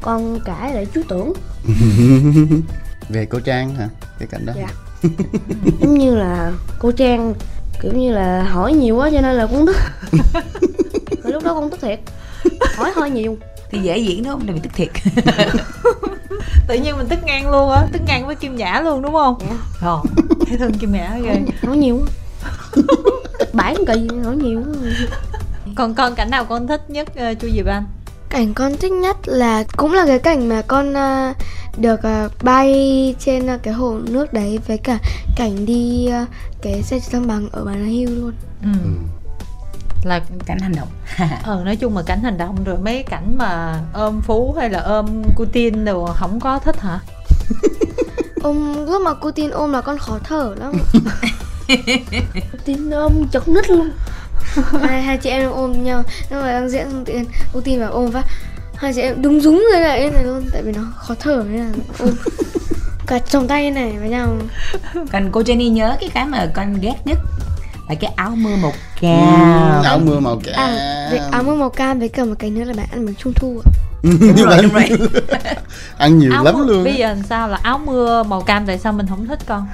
con cãi lại chú tưởng. Về cô trang hả? Cái cảnh đó dạ. Giống như là cô trang kiểu như là hỏi nhiều quá cho nên là con tức. Lúc đó con tức thiệt. Hỏi hơi nhiều. Thì dễ diễn đúng không? Đừng bị tức thiệt. Tự nhiên mình tức ngang luôn á. Tức ngang với kim nhã luôn đúng không? Dạ. Rồi thấy thương kim nhã ghê. Nói nhiều bản kỳ nói nhiều còn con cảnh nào con thích nhất uh, chu diệp anh cảnh con thích nhất là cũng là cái cảnh mà con uh, được uh, bay trên uh, cái hồ nước đấy với cả cảnh đi uh, cái xe thăng bằng ở bàn hưu luôn. Ừ. ừ. là cảnh hành động. Ờ nói chung là cảnh hành động rồi mấy cảnh mà ôm phú hay là ôm Putin đồ không có thích hả? Ôm lúc mà Putin ôm là con khó thở lắm. Putin ôm chật nít luôn hai hai chị em ôm nhau. Nhưng mà đang diễn tự nhiên Putin vào ôm phát hai chị em đúng rúng rồi lại này luôn tại vì nó khó thở nên là ôm. Cả trong tay này với nhau. Còn cô Jenny nhớ cái cái mà con ghét nhất? Là cái áo mưa màu cam. Ừ, áo mưa màu cam. à, áo mưa màu cam với cả một cái nữa là bạn ăn bánh trung thu ạ. Đúng rồi, đúng rồi. ăn nhiều áo lắm luôn bây giờ sao là áo mưa màu cam tại sao mình không thích con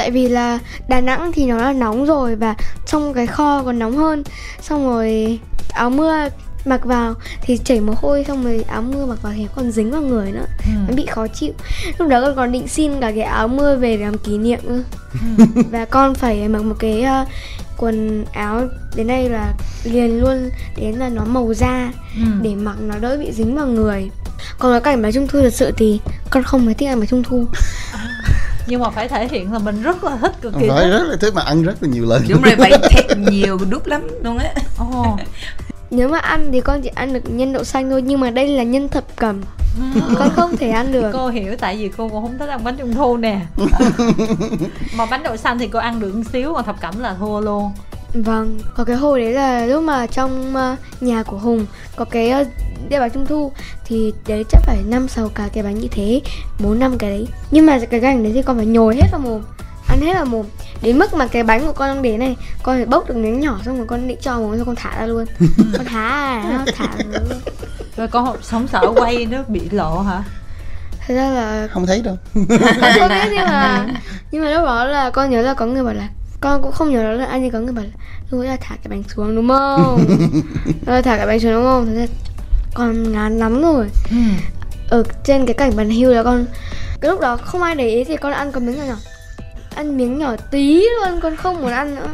tại vì là Đà Nẵng thì nó là nóng rồi và trong cái kho còn nóng hơn. Xong rồi áo mưa mặc vào thì chảy mồ hôi xong rồi áo mưa mặc vào thì còn dính vào người nữa. Ừ. nó bị khó chịu. Lúc đó con còn định xin cả cái áo mưa về để làm kỷ niệm nữa ừ. và con phải mặc một cái uh, quần áo đến đây là liền luôn đến là nó màu da ừ. để mặc nó đỡ bị dính vào người. Còn cái cảnh bánh trung thu thật sự thì con không mấy thích ăn bánh trung thu nhưng mà phải thể hiện là mình rất là thích cực kỳ phải rất là thích mà ăn rất là nhiều lần. Đúng rồi phải thèm nhiều đúc lắm luôn á. Oh. nếu mà ăn thì con chỉ ăn được nhân đậu xanh thôi nhưng mà đây là nhân thập cẩm. Con không thể ăn được. cô hiểu tại vì cô cũng không thích ăn bánh trung thu nè. Mà bánh đậu xanh thì cô ăn được một xíu mà thập cẩm là thua luôn Vâng, có cái hồi đấy là lúc mà trong uh, nhà của Hùng có cái uh, đĩa bánh trung thu thì đấy chắc phải năm sáu cái cái bánh như thế, bốn năm cái đấy. Nhưng mà cái cảnh đấy thì con phải nhồi hết vào mồm, ăn hết vào mồm. Đến mức mà cái bánh của con đang đến này, con phải bốc được miếng nhỏ xong rồi con định cho mồm xong con thả ra luôn. con thả nó thả luôn. Rồi con sống sợ quay nó bị lộ hả? Thật ra là không thấy đâu. không biết nhưng mà nhưng mà lúc đó là con nhớ là có người bảo là con cũng không nhớ đó là anh ấy có người bảo là là thả cái bánh xuống đúng không? Rồi thả cái bánh xuống đúng không? Thế là con ngán lắm rồi. Ừ. ở trên cái cảnh bàn hưu là con cái lúc đó không ai để ý thì con ăn có miếng nhỏ nhỏ ăn miếng nhỏ tí luôn con không muốn ăn nữa.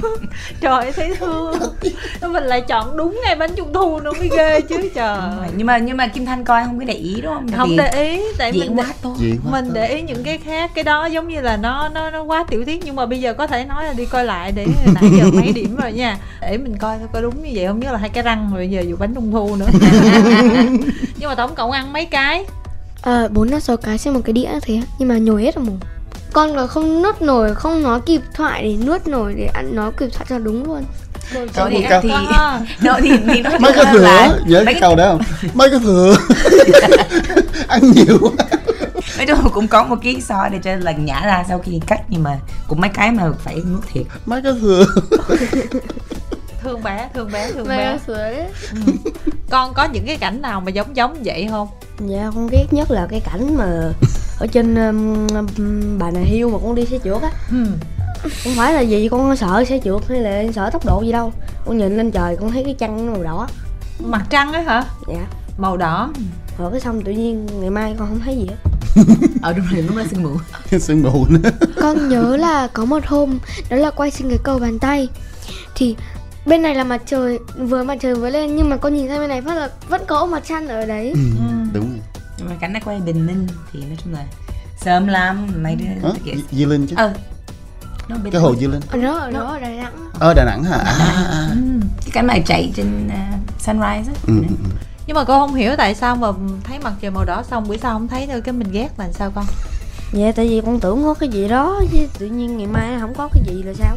Trời ơi thấy thương. Mình lại chọn đúng ngày bánh trung thu nó mới ghê chứ trời. Nhưng mà nhưng mà kim thanh coi không có để ý đúng không? Không để ý tại diễn mình quá tốt Diễn quá mình tốt. để ý những cái khác. Cái đó giống như là nó nó nó quá tiểu tiết nhưng mà bây giờ có thể nói là đi coi lại để nãy giờ mấy điểm rồi nha. Để mình coi thôi coi đúng như vậy không nhớ là hai cái răng rồi giờ dù bánh trung thu nữa. Nhưng mà tổng cộng ăn mấy cái? Ờ bốn năm sáu cái trên một cái đĩa thế nhưng mà nhồi hết vào mồm con còn không nuốt nổi không nói kịp thoại để nuốt nổi để ăn nói kịp thoại cho đúng luôn. Rồi thì, Một thì, Wow. đó thì, thì nó mấy cái thừa nhớ mấy cái câu đó không? Mấy cái thừa. Ăn nhiều. Quá nói chung cũng có một cái so để cho là nhả ra sau khi cắt nhưng mà cũng mấy cái mà phải nuốt thiệt. Mấy cái thừa. Thương bé thương bé thương bé. đấy. Con có những cái cảnh nào mà giống giống vậy không? Dạ con ghét nhất là cái cảnh mà ở trên um, bà nà hill mà con đi xe trượt á. Ừ. không phải là gì con sợ xe trượt hay là sợ tốc độ gì đâu. Con nhìn lên trời con thấy cái chân nó màu đỏ. Mặt trăng ấy hả? Dạ. Màu đỏ. Rồi cái xong tự nhiên ngày mai con không thấy gì hết. Ở đúng rồi lúc đó sương mù. Sương mù nữa. Con nhớ là có một hôm đó là quay trên cái cầu bàn tay. Thì bên này là mặt trời vừa mặt trời vừa lên nhưng mà con nhìn sang bên này phát là vẫn có mặt trăng ở đấy. Ừ, đúng rồi nhưng mà cảnh nó quay bình minh thì nói chung là sớm lắm. Mấy đứa kìa Di- Linh chứ? Ờ. Nó bên cái hồ Di Linh. Ở đó ở đó ở Đà Nẵng. Ở Đà Nẵng hả? À, à, à. ừ. cái cảnh mà chạy trên uh, sunrise á. Ừ, ừ, ừ. nhưng mà cô không hiểu tại sao mà thấy mặt trời màu đỏ xong bữa sau không thấy nữa cái mình ghét là sao con? Dạ tại vì con tưởng có cái gì đó chứ tự nhiên ngày mai không có cái gì là sao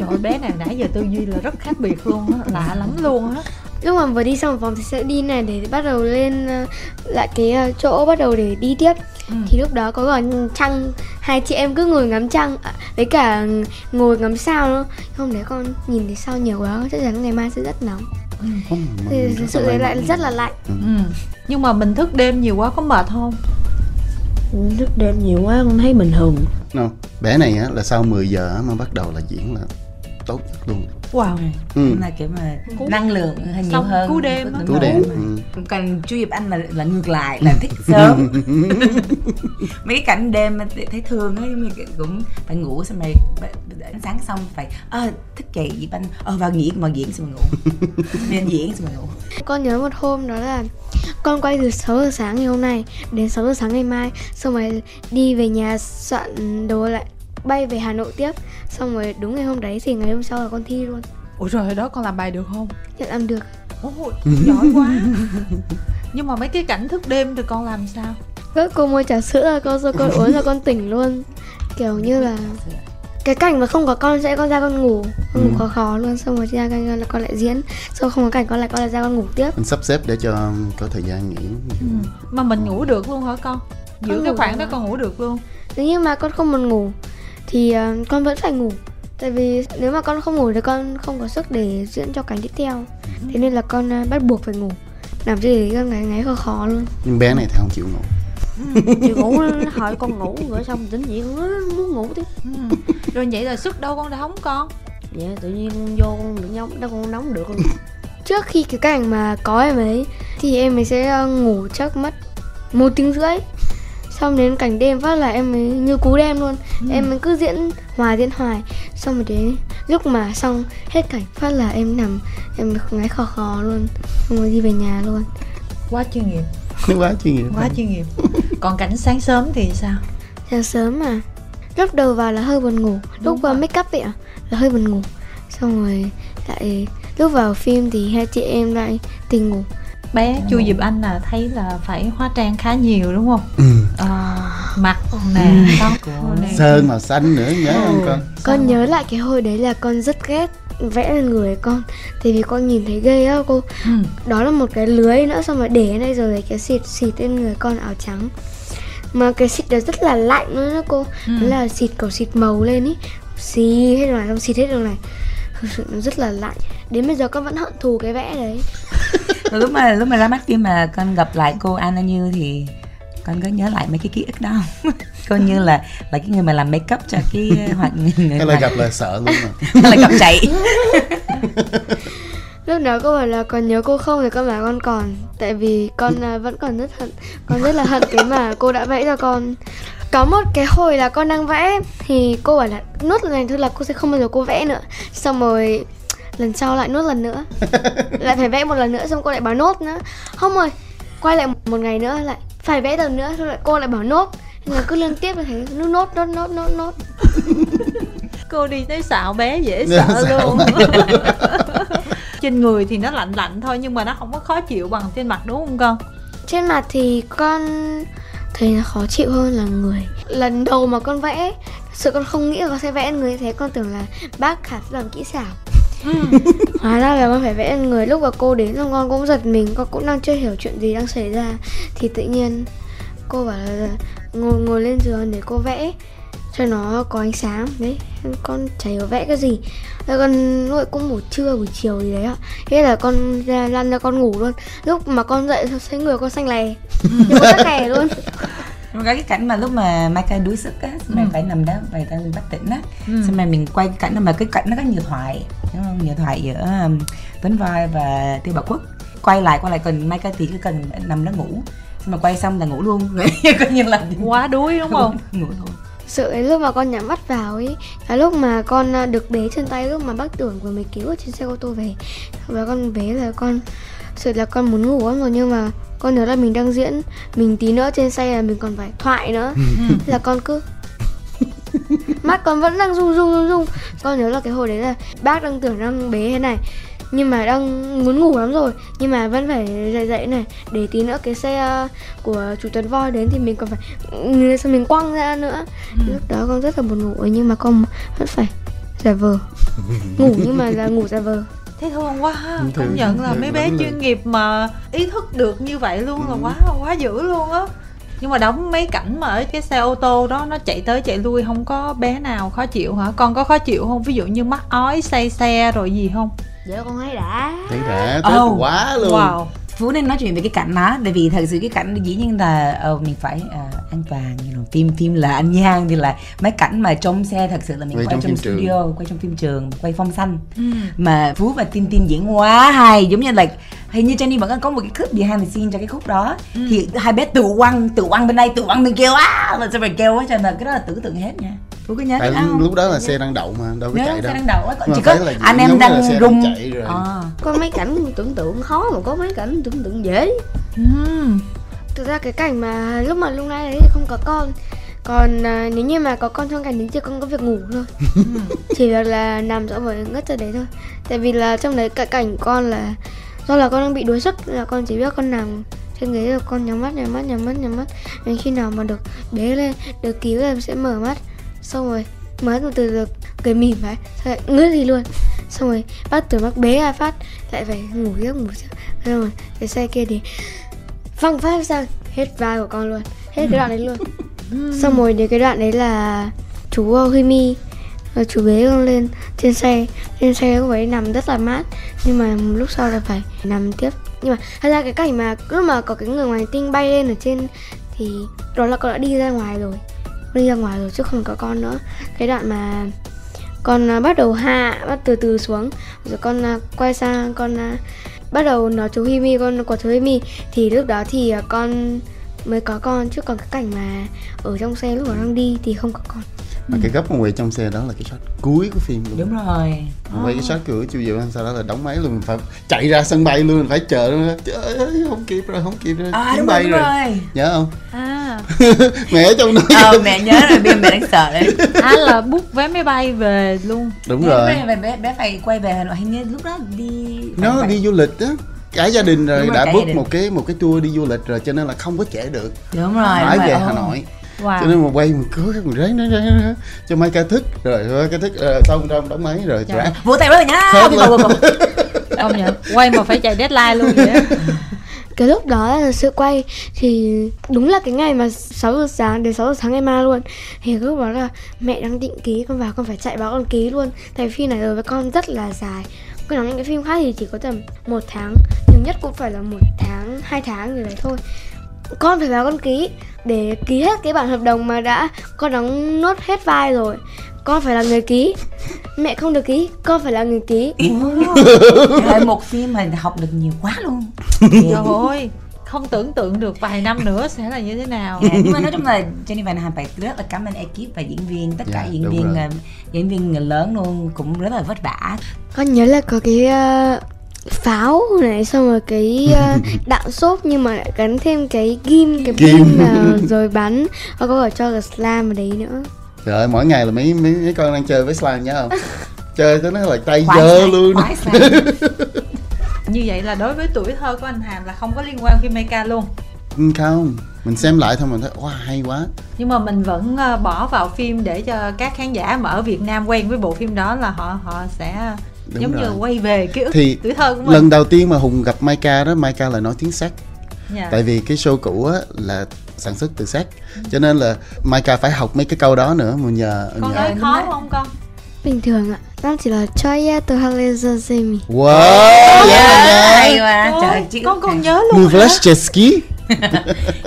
trời bé này nãy giờ tư duy là rất khác biệt luôn á lạ lắm luôn á. Lúc mà vừa đi xong vòng thì sẽ đi này để bắt đầu lên ờ, lại cái ờ, chỗ bắt đầu để đi tiếp. Ừ. thì lúc đó có còn trăng hai chị em cứ ngồi ngắm trăng à, với cả ngồi ngắm sao nữa không để con nhìn thấy sao nhiều quá chắc chắn ngày mai sẽ rất nóng. Không, thì thực sự đấy lại rất là lạnh. Ừ. nhưng mà mình thức đêm nhiều quá có mệt không? Thức đêm nhiều quá con thấy bình thường Đâu, bé này á là sau 10 giờ á mà bắt đầu là diễn là tốt nhất luôn wow. Ừ. Là kiểu mà năng lượng hơi nhiều Xong hơn cú đêm Cú đêm, ừ. còn chu Diệp Anh là là ngược lại là thích sớm. Mấy cái cảnh đêm mà thấy thương như kiểu cũng phải ngủ xong rồi ánh sáng xong phải à, thức dậy Diệp Anh. Ờ vào diễn mà diễn xong rồi ngủ. Nên diễn xong rồi ngủ. Con nhớ một hôm đó là con quay từ 6 giờ sáng ngày hôm nay đến 6 giờ sáng ngày mai xong rồi đi về nhà soạn đồ lại bay về Hà Nội tiếp. Xong rồi đúng ngày hôm đấy thì ngày hôm sau là con thi luôn. Ủa rồi hồi đó con làm bài được không? Nhận làm được. Ôi giỏi quá. Nhưng mà mấy cái cảnh thức đêm thì con làm sao? Các cô mua trà sữa là con rồi con uống rồi con tỉnh luôn. Kiểu như là Cái cảnh mà không có con sẽ con ra con ngủ. Con ngủ khó khó luôn Xong rồi ra con, là con lại diễn. Xong không có cảnh con lại con lại ra con ngủ tiếp. Mình sắp xếp để cho có thời gian nghỉ. Mà mình ngủ được luôn hả con? Giữa Con cái khoảng đó con ngủ được luôn. Nếu như mà con không muốn ngủ Thì ờ, con vẫn phải ngủ. Tại vì nếu mà con không ngủ thì con không có sức để diễn cho cảnh tiếp theo. Thế nên là con ờ, bắt buộc phải ngủ. Làm gì để con ngáy ngáy khó khó luôn. Nhưng bé này thì không chịu ngủ. Chiều ngủ nó hỏi con ngủ rồi xong con nó muốn ngủ tiếp. Ừ. rồi vậy là sức đâu con đóng con? Dạ tự nhiên con vô con được nóng đâu con nóng được. Luôn Trước khi cái cảnh mà có em ấy Thì em ấy sẽ ờ, ngủ chắc mất một tiếng rưỡi Xong đến cảnh đêm phát là em ấy như cú đêm luôn. Em ấy cứ diễn hoài diễn hoài. Xong rồi đến lúc mà xong hết cảnh phát là em nằm Em ngáy khò khò luôn. Xong rồi đi về nhà luôn. Quá chuyên nghiệp. Quá chuyên nghiệp. Quá chuyên nghiệp. Còn cảnh sáng sớm thì sao? Sáng sớm mà. Lúc đầu vào là hơi buồn ngủ. Lúc vào make up vậy à Là hơi buồn ngủ. Xong rồi lại Lúc vào phim thì hai chị em lại tỉnh ngủ. Bé chu diệp anh là thấy là phải hóa trang khá nhiều đúng không? Ừ. Mặt nè tóc nè. Sơn màu xanh nữa nhớ không con? Con nhớ lại cái hồi đấy là con rất ghét vẽ lên người con. Tại vì con nhìn thấy ghê á cô. Ừ. Đó là một cái lưới nữa xong rồi để đây rồi lấy cái xịt xịt lên người con áo trắng. Mà cái xịt đó rất là lạnh luôn đó cô. Ừ. Nó là xịt cầu xịt màu lên ý. Xì hết rồi xong xịt hết rồi này. Thực sự nó rất là lạnh. Đến bây giờ con vẫn hận thù cái vẽ đấy. Lúc mà lúc mà ra mắt phim mà con gặp lại cô Anna Như thì con có nhớ lại mấy cái ký ức đó không? cô như là là cái người mà làm make up cho cái hoạt người, người hay là gặp là sợ luôn mà hay là gặp chạy. Lúc đó cô bảo là còn nhớ cô không thì con bảo con còn. Tại vì con à, vẫn còn rất hận Con rất là hận cái mà cô đã vẽ cho con. Có một cái hồi là con đang vẽ thì cô bảo là nốt lần này thôi là cô sẽ không bao giờ cô vẽ nữa. Xong rồi lần sau lại nốt lần nữa. Lại phải vẽ một lần nữa xong cô lại bảo nốt nữa. Không rồi quay lại một ngày nữa lại phải vẽ lần nữa xong lại cô lại bảo nốt. Nên là cứ liên tiếp như thế nốt nốt nốt nốt nốt nốt. Cô đi tới xạo bé dễ Dạ, sợ luôn. trên người thì nó lạnh lạnh thôi nhưng mà nó không có khó chịu bằng trên mặt đúng không con? Trên mặt thì con thấy nó khó chịu hơn là người. Lần đầu mà con vẽ sự con không nghĩ là con sẽ vẽ người như thế. Con tưởng là bác khả làm kỹ xảo hóa ra là con phải vẽ người lúc mà cô đến xong con cũng giật mình con cũng đang chưa hiểu chuyện gì đang xảy ra. Thì tự nhiên cô bảo là ngồi ngồi lên giường để cô vẽ cho nó có ánh sáng. Đấy con chả hiểu vẽ cái gì. Thế con ấy cũng ngủ trưa buổi chiều gì đấy ạ. Thế là con lăn ra con ngủ luôn. Lúc mà con dậy thấy người con xanh lè. Như sắc lè luôn Rồi có cái cảnh mà lúc mà Micah đuối sức á xong Ừ. phải nằm đó phải ta bất tỉnh á Ừ. xong rồi mình quay cái cảnh đó mà cái cảnh nó có nhiều thoại đúng không? Nhiều thoại giữa um, Tuấn Voi và Tiêu Bảo Quốc. Quay lại quay lại cần Micah thì cứ cần nằm đó ngủ. Xong mà quay xong là ngủ luôn. Coi như là quá đuối đúng không? Ngủ luôn. Sự ấy lúc mà con nhắm mắt vào ấy là lúc mà con à, được bế trên tay lúc mà bác tưởng vừa mới cứu ở trên xe ô tô về và con bế là con sự là con muốn ngủ lắm rồi nhưng mà con nhớ là mình đang diễn mình tí nữa trên xe là mình còn phải thoại nữa. Thế là con cứ mắt con vẫn đang rung rung rung rung. Con nhớ là cái hồi đấy là bác đang tưởng đang bế thế này nhưng mà đang muốn ngủ lắm rồi nhưng mà vẫn phải dậy dậy này. Để tí nữa cái xe à, của chủ tuấn voi đến thì mình còn phải ừ, xong mình quăng ra nữa. Lúc đó con rất là buồn ngủ nhưng mà con vẫn phải giả vờ. Ngủ nhưng mà là ngủ giả vờ thấy thương quá ha. Thương, công nhận là thương mấy bé chuyên nghiệp mà ý thức được như vậy luôn là Ừ. quá quá dữ luôn á. Nhưng mà đóng mấy cảnh mà ở cái xe ô tô đó nó chạy tới chạy lui không có bé nào khó chịu hả? Con có khó chịu không? Ví dụ như mắc ói say xe rồi gì không? Dạ con thấy đã. Thấy đã thích Oh. quá luôn. wow Phú nên nói chuyện về cái cảnh đó tại vì thật sự cái cảnh dĩ nhiên là ờ, mình phải ờ, an toàn you know, phim phim là anh Giang thì là mấy cảnh mà trong xe thật sự là mình Quay quay, trong trong, phim trường. studio quay trong phim trường quay phong xanh ừ. mà Phú và Tin Tin diễn quá hay giống như là hình như Jenny vẫn có một cái clip behind the scene cho cái khúc đó. Ừ. thì hai bé tự quăng tự quăng bên đây tự quăng bên kia á là sao phải kêu quá trời mà cái đó là tưởng tượng hết nha. Phú có nhớ tại không? lúc đó là xe đang đậu mà đâu có nhớ chạy xe đâu. đang đậu á chỉ có anh em đang xe rung. chạy rồi. Ờ. Có mấy cảnh tưởng tượng khó mà có mấy cảnh tưởng tượng dễ. Ừ. thực ra cái cảnh mà lúc mà lúc nãy đấy thì không có con còn à, nếu như mà có con trong cảnh đấy thì con có việc ngủ thôi. Chỉ việc là nằm dõi với ngất ra đấy thôi. Tại vì là trong đấy cả cảnh con là do là con đang bị đuối sức là con chỉ biết con nằm trên ghế rồi con nhắm mắt nhắm mắt nhắm mắt nhắm mắt. Đến khi nào mà được bế lên được cứu lên sẽ mở mắt. Xong rồi mới từ từ được cười mỉm phải xong lại ngước đi luôn. Xong rồi bác tưởng bác bế ra phát lại phải ngủ giấc ngủ giấc xong rồi cái xe kia thì phăng phát sang hết vai của con luôn hết cái đoạn đấy luôn. Xong rồi đến cái đoạn đấy là chú uh, rồi Mi chú bế con lên trên xe. Trên xe cũng phải nằm rất là mát, nhưng mà lúc sau là phải nằm tiếp. Nhưng mà thật ra cái cảnh mà lúc mà có cái người ngoài tinh bay lên ở trên thì đó là con đã đi ra ngoài rồi. Đi ra ngoài rồi chứ không có con nữa. Cái đoạn mà con à, bắt đầu hạ, bắt từ từ xuống, rồi con à, quay sang con à, bắt đầu nói chú himi Mi, con của chú himi Mi. Thì lúc đó thì con mới có con, chứ còn cái cảnh mà ở trong xe lúc mà đang đi thì không có con mà cái góc mà quay trong xe đó là cái shot cuối của phim luôn. Đúng rồi. Mà quay cái shot cửa chu diệu sau đó là đóng máy luôn mình phải chạy ra sân bay luôn mình phải chờ luôn trời ơi không kịp rồi không kịp rồi. À đúng bay rồi đúng rồi. nhớ không? À. Mẹ ở trong đó. Ờ mẹ nhớ rồi bây giờ mẹ đang sợ đấy. À là book vé máy bay về luôn. Đúng Bé- rồi. bé, bé, bé phải quay về Hà Nội hình như lúc đó đi nó phải- đi du lịch á. Cả gia đình rồi Đúng rồi, đã book đình. một cái một cái tour đi du lịch rồi cho nên là không có trễ được. Đúng rồi phải về rồi. Hà. Nội wow. Cho nên mà quay mình gắng mình ráng ráng ráng cho mai ca thức rồi ca thức rồi xong trong đóng máy rồi Trời. ráng. vỗ tay rất là nhá Không, công nhận quay mà phải chạy deadline luôn vậy á. cái lúc đó là sự quay thì đúng là cái ngày mà 6 giờ sáng đến 6 giờ sáng ngày mai luôn. Thì lúc đó là mẹ đang định ký con vào con phải chạy báo con ký luôn. Tại vì phim này đối với con rất là dài. Con nói những cái phim khác thì chỉ có tầm một tháng. Nhiều nhất cũng phải là một tháng hai tháng gì đấy thôi con phải vào con ký để ký hết cái bản hợp đồng mà đã con đóng nốt hết vai rồi. Con phải là người ký. Mẹ không được ký con phải là người ký. Trời một phim mà học được nhiều quá luôn. Trời ơi không tưởng tượng được vài năm nữa sẽ là như thế nào. Dạ, nhưng mà nói chung là Jenny Van Hàm phải rất là cảm ơn ekip và diễn viên tất cả Dạ, diễn viên rồi. uh, diễn viên lớn luôn cũng rất là vất vả. Con nhớ là có cái ờ, pháo này xong rồi cái ờ, đạn xốp nhưng mà lại gắn thêm cái ghim cái pin vào rồi bắn. Và có cả cho cái slam ở đấy nữa? Trời ơi mỗi ngày là mấy mấy, mấy con đang chơi với slime nhớ không? Chơi tới nó là tay dơ slime, luôn. slime. như vậy là đối với tuổi thơ của anh Hàm là không có liên quan phim Mecha luôn. Ừ, không. Mình xem lại thôi mình thấy wow hay quá. Nhưng mà mình vẫn ờ, bỏ vào phim để cho các khán giả mà ở Việt Nam quen với bộ phim đó là họ họ sẽ Đúng giống rồi. như quay về ký ức Thì tuổi thơ của mình. lần đầu tiên mà hùng gặp Maika đó Maika là nói tiếng sách Dạ. tại vì cái show cũ á là sản xuất từ sách cho nên là Maika phải học mấy cái câu đó nữa mà nhờ con nhờ nói khó không con? Bình thường ạ nó chỉ là choya từ halezazemi wow dạ là hay quá. Trời con còn nhớ luôn hả? Muvlashchesky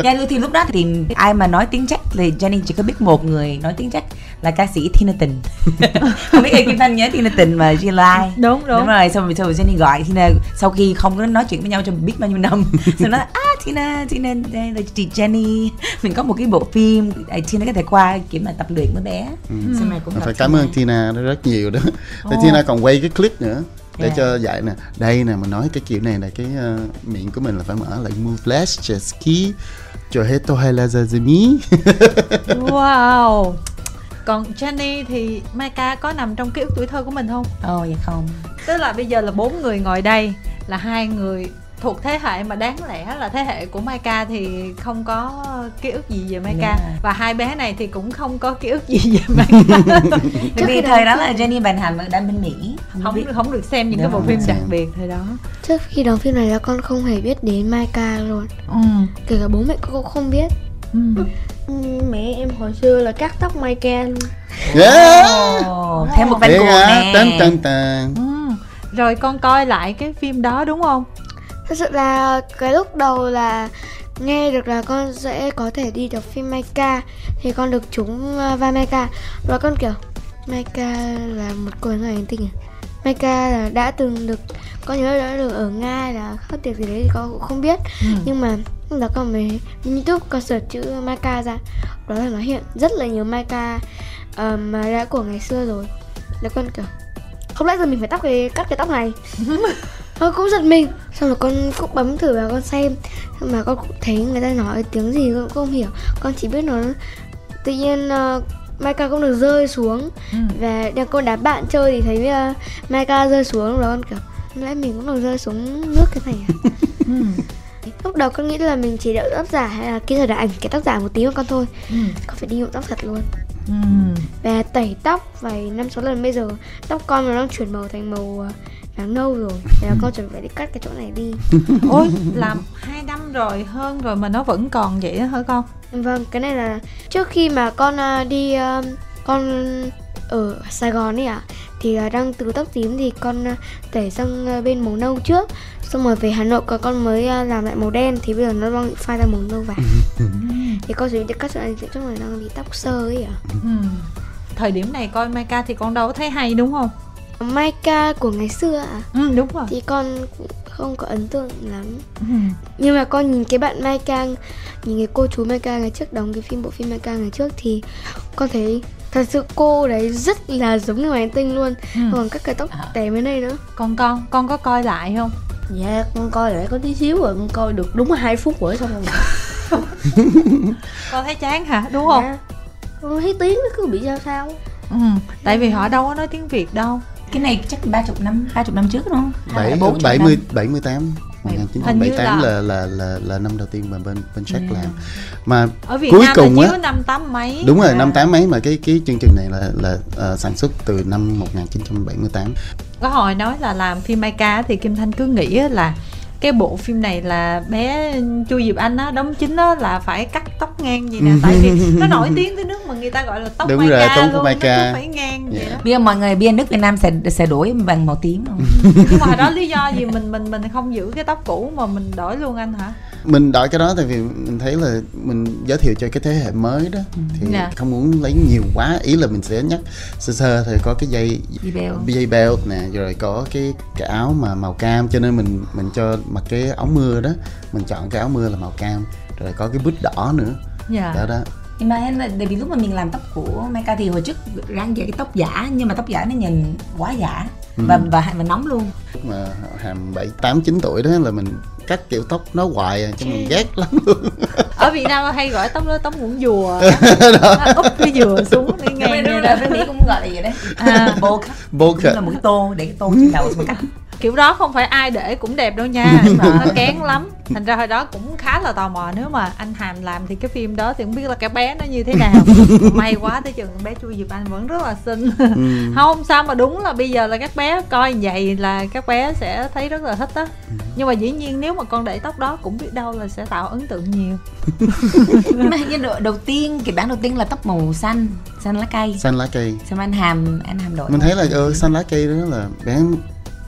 Dạ thì lúc đó thì ai mà nói tiếng Czech thì Jenny chỉ có biết một người nói tiếng Czech là ca sĩ Tina Tình không biết ai Kim Thanh nhớ Tina Tình mà Lai đúng đúng, đúng rồi xong rồi, xong rồi Jenny gọi Tina sau khi không có nói chuyện với nhau trong biết bao nhiêu năm. Xong nói à Tina Tina đây là chị Jenny. Mình có một cái bộ phim à, Tina có thể qua kiểu mà tập luyện với bé. Xong rồi cũng phải cảm ơn Tina rất nhiều đó. Tại Tina còn quay cái clip nữa để Dạ. cho dạy nè. Đây nè mình nói cái kiểu này là cái ờ, miệng của mình là phải mở lại Muvlashchesky cho hết tôi hay là Zazimi wow. Còn Jenny thì Maika có nằm trong ký ức tuổi thơ của mình không? Ồ dạ không. Tức là bây giờ là bốn người ngồi đây là hai người thuộc thế hệ mà đáng lẽ là thế hệ của Maika thì không có ký ức gì về Maika Dạ. và hai bé này thì cũng không có ký ức gì về Maika Bởi vì thời đó là Jenny Van Hàm đang bên Mỹ. Không biết không được xem những Đúng cái bộ phim đặc biệt thời đó. Trước khi đóng phim này là con không hề biết đến Maika luôn. Ừ. kể cả bố mẹ con cũng không biết. Ừ. Ừ, mẹ em hồi xưa là cắt tóc Maika luôn. Yeah Ồ, thêm một Thế cuồng nè. Tan tan tan. Ừ. rồi con coi lại cái phim đó đúng không thật sự là cái lúc đầu là nghe được là con sẽ có thể đi được phim Maika thì con được trúng uh, vai Maika. Và con kiểu Maika là một cô gái ngoài hành tinh à? Maika là đã từng được con nhớ đã được ở Nga là khắc tiệc gì đấy thì con cũng không biết. Ừ. nhưng mà lúc đó con mới youtube con search chữ Maika ra. Đó là nó hiện rất là nhiều Maika ờ, mà đã của ngày xưa rồi. Là con kiểu không lẽ giờ mình phải tóc cái cắt cái tóc này Thôi cũng giật mình Xong rồi con cũng bấm thử vào con xem mà con cũng thấy người ta nói tiếng gì con cũng không hiểu Con chỉ biết nó Tự nhiên uh, Maika cũng được rơi xuống Ừ. Và đang con đá bạn chơi thì thấy uh, Maika rơi xuống đó con kiểu Lẽ mình cũng được rơi xuống nước cái này à Ừ. Lúc đầu con nghĩ là mình chỉ đợi tóc giả hay là kỹ thuật ảnh cái tóc giả một tí mà con thôi Ừ. Con phải đi nhuộm tóc thật luôn Ừ. Và tẩy tóc vài năm sáu lần bây giờ Tóc con nó đang chuyển màu thành màu vàng nâu rồi. Thế là con chuẩn bị đi cắt cái chỗ này đi. Ôi làm hai năm rồi hơn rồi mà nó vẫn còn vậy đó hả con? Vâng, cái này là trước khi mà con à, đi à, con ở Sài Gòn ấy ạ thì là đang từ tóc tím thì con à, tẩy sang à, bên màu nâu trước. Xong rồi về Hà Nội còn con mới à, làm lại màu đen thì bây giờ nó đang bị phai ra màu nâu vàng. Thì con chuẩn bị cắt sợi này trong này đang bị tóc sơ ấy ạ. Ừ. thời điểm này coi Maika thì con đâu có thấy hay đúng không Maika của ngày xưa ạ. Ừ đúng rồi. Thì con cũng không có ấn tượng lắm. Ừ. nhưng mà con nhìn cái bạn Mai Cang nhìn cái cô chú Mai Cang ngày trước đóng cái phim bộ phim Mai Cang ngày trước thì con thấy thật sự cô đấy rất là giống người ngoài hành tinh luôn. Ừ. còn các cái tóc tè bên đây nữa. Còn con con có coi lại không? Dạ con coi lại có tí xíu rồi con coi được đúng 2 phút rồi xong rồi. Con thấy chán hả? Đúng không? Dạ. con thấy tiếng nó cứ bị sao sao. Ừ. tại vì họ đâu có nói tiếng việt đâu cái này chắc ba chục năm ba chục năm trước đúng không bảy 40 bảy mươi bảy mươi tám Hình như 1978 là- là là là là năm đầu tiên mà bên bên Jack Ừ. làm mà ở việt Cuối nam cùng á- năm tám mấy đúng rồi À. năm tám mấy mà cái cái chương trình này là là ờ, sản xuất từ năm 1978 có hồi nói là làm phim Maika thì Kim Thanh cứ nghĩ á là cái bộ phim này là bé Chu Diệp Anh á đóng chính á là phải cắt tóc ngang gì nè tại vì nó nổi tiếng tới nước mà người ta gọi là tóc Đúng rồi, tóc luôn Maika. nó cứ phải ngang vậy Dạ. đó bây giờ mọi người bên nước Việt Nam sẽ sẽ đổi bằng màu tím không? nhưng mà đó lý do gì mình mình mình không giữ cái tóc cũ mà mình đổi luôn anh hả mình đổi cái đó tại vì mình thấy là mình giới thiệu cho cái thế hệ mới đó thì Dạ. không muốn lấy nhiều quá ý là mình sẽ nhắc sơ sơ thì có cái dây dây belt nè rồi có cái cái áo mà màu cam cho nên mình mình cho mặc cái áo mưa đó mình chọn cái áo mưa là màu cam rồi có cái bút đỏ nữa. Dạ. Đó đó. Nhưng mà em tại vì lúc mà mình làm tóc của Meika thì hồi trước ráng về cái tóc giả nhưng mà tóc giả nó nhìn quá giả Ừ. và và và nóng luôn. Mà hàm bảy tám chín tuổi đó là mình cắt kiểu tóc nó hoài à, cho mình ghét lắm luôn. Ở Việt Nam hay gọi tóc đó tóc muỗng dùa úp cái dùa xuống đi như đúng đó bên Mỹ cũng gọi là vậy đấy. À. Bowl cut vô Đúng là một cái tô để cái tô trên đầu xong cắt kiểu đó không phải ai để cũng đẹp đâu nha nó kén lắm. Thành ra hồi đó cũng khá là tò mò nếu mà anh hàm làm thì cái phim đó thì không biết là cái bé nó như thế nào. May quá tới chừng bé chu diệp anh vẫn rất là xinh. Ừ. không sao mà đúng là bây giờ là các bé coi như vậy là các bé sẽ thấy rất là thích á. Nhưng mà dĩ nhiên nếu mà con để tóc đó cũng biết đâu là sẽ tạo ấn tượng nhiều. Nhưng mà như đầu, tiên kịch bản đầu tiên là tóc màu xanh xanh lá cây. Xanh lá cây. Xong anh hàm anh hàm đổi mình thấy là ờ, xanh lá cây đó là bé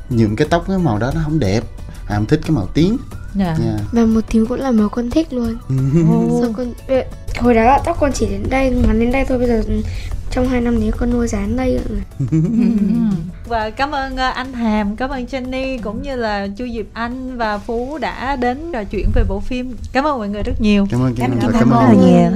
nhuộm cái tóc cái màu đó nó không đẹp. Hàm thích cái màu tím. Dạ. Nha và một tím cũng là màu con thích luôn. Sao con hồi đó là tóc con chỉ đến đây mà đến đây thôi bây giờ trong hai năm นี้ con nuôi dán đây rồi. Và cảm ơn ờ, anh Hàm, cảm ơn Jenny cũng như là Chu Diệp Anh và Phú đã đến trò chuyện về bộ phim. Cảm ơn mọi người rất nhiều. cảm ơn Cảm cảm cảm ơn ơn. rất là nhiều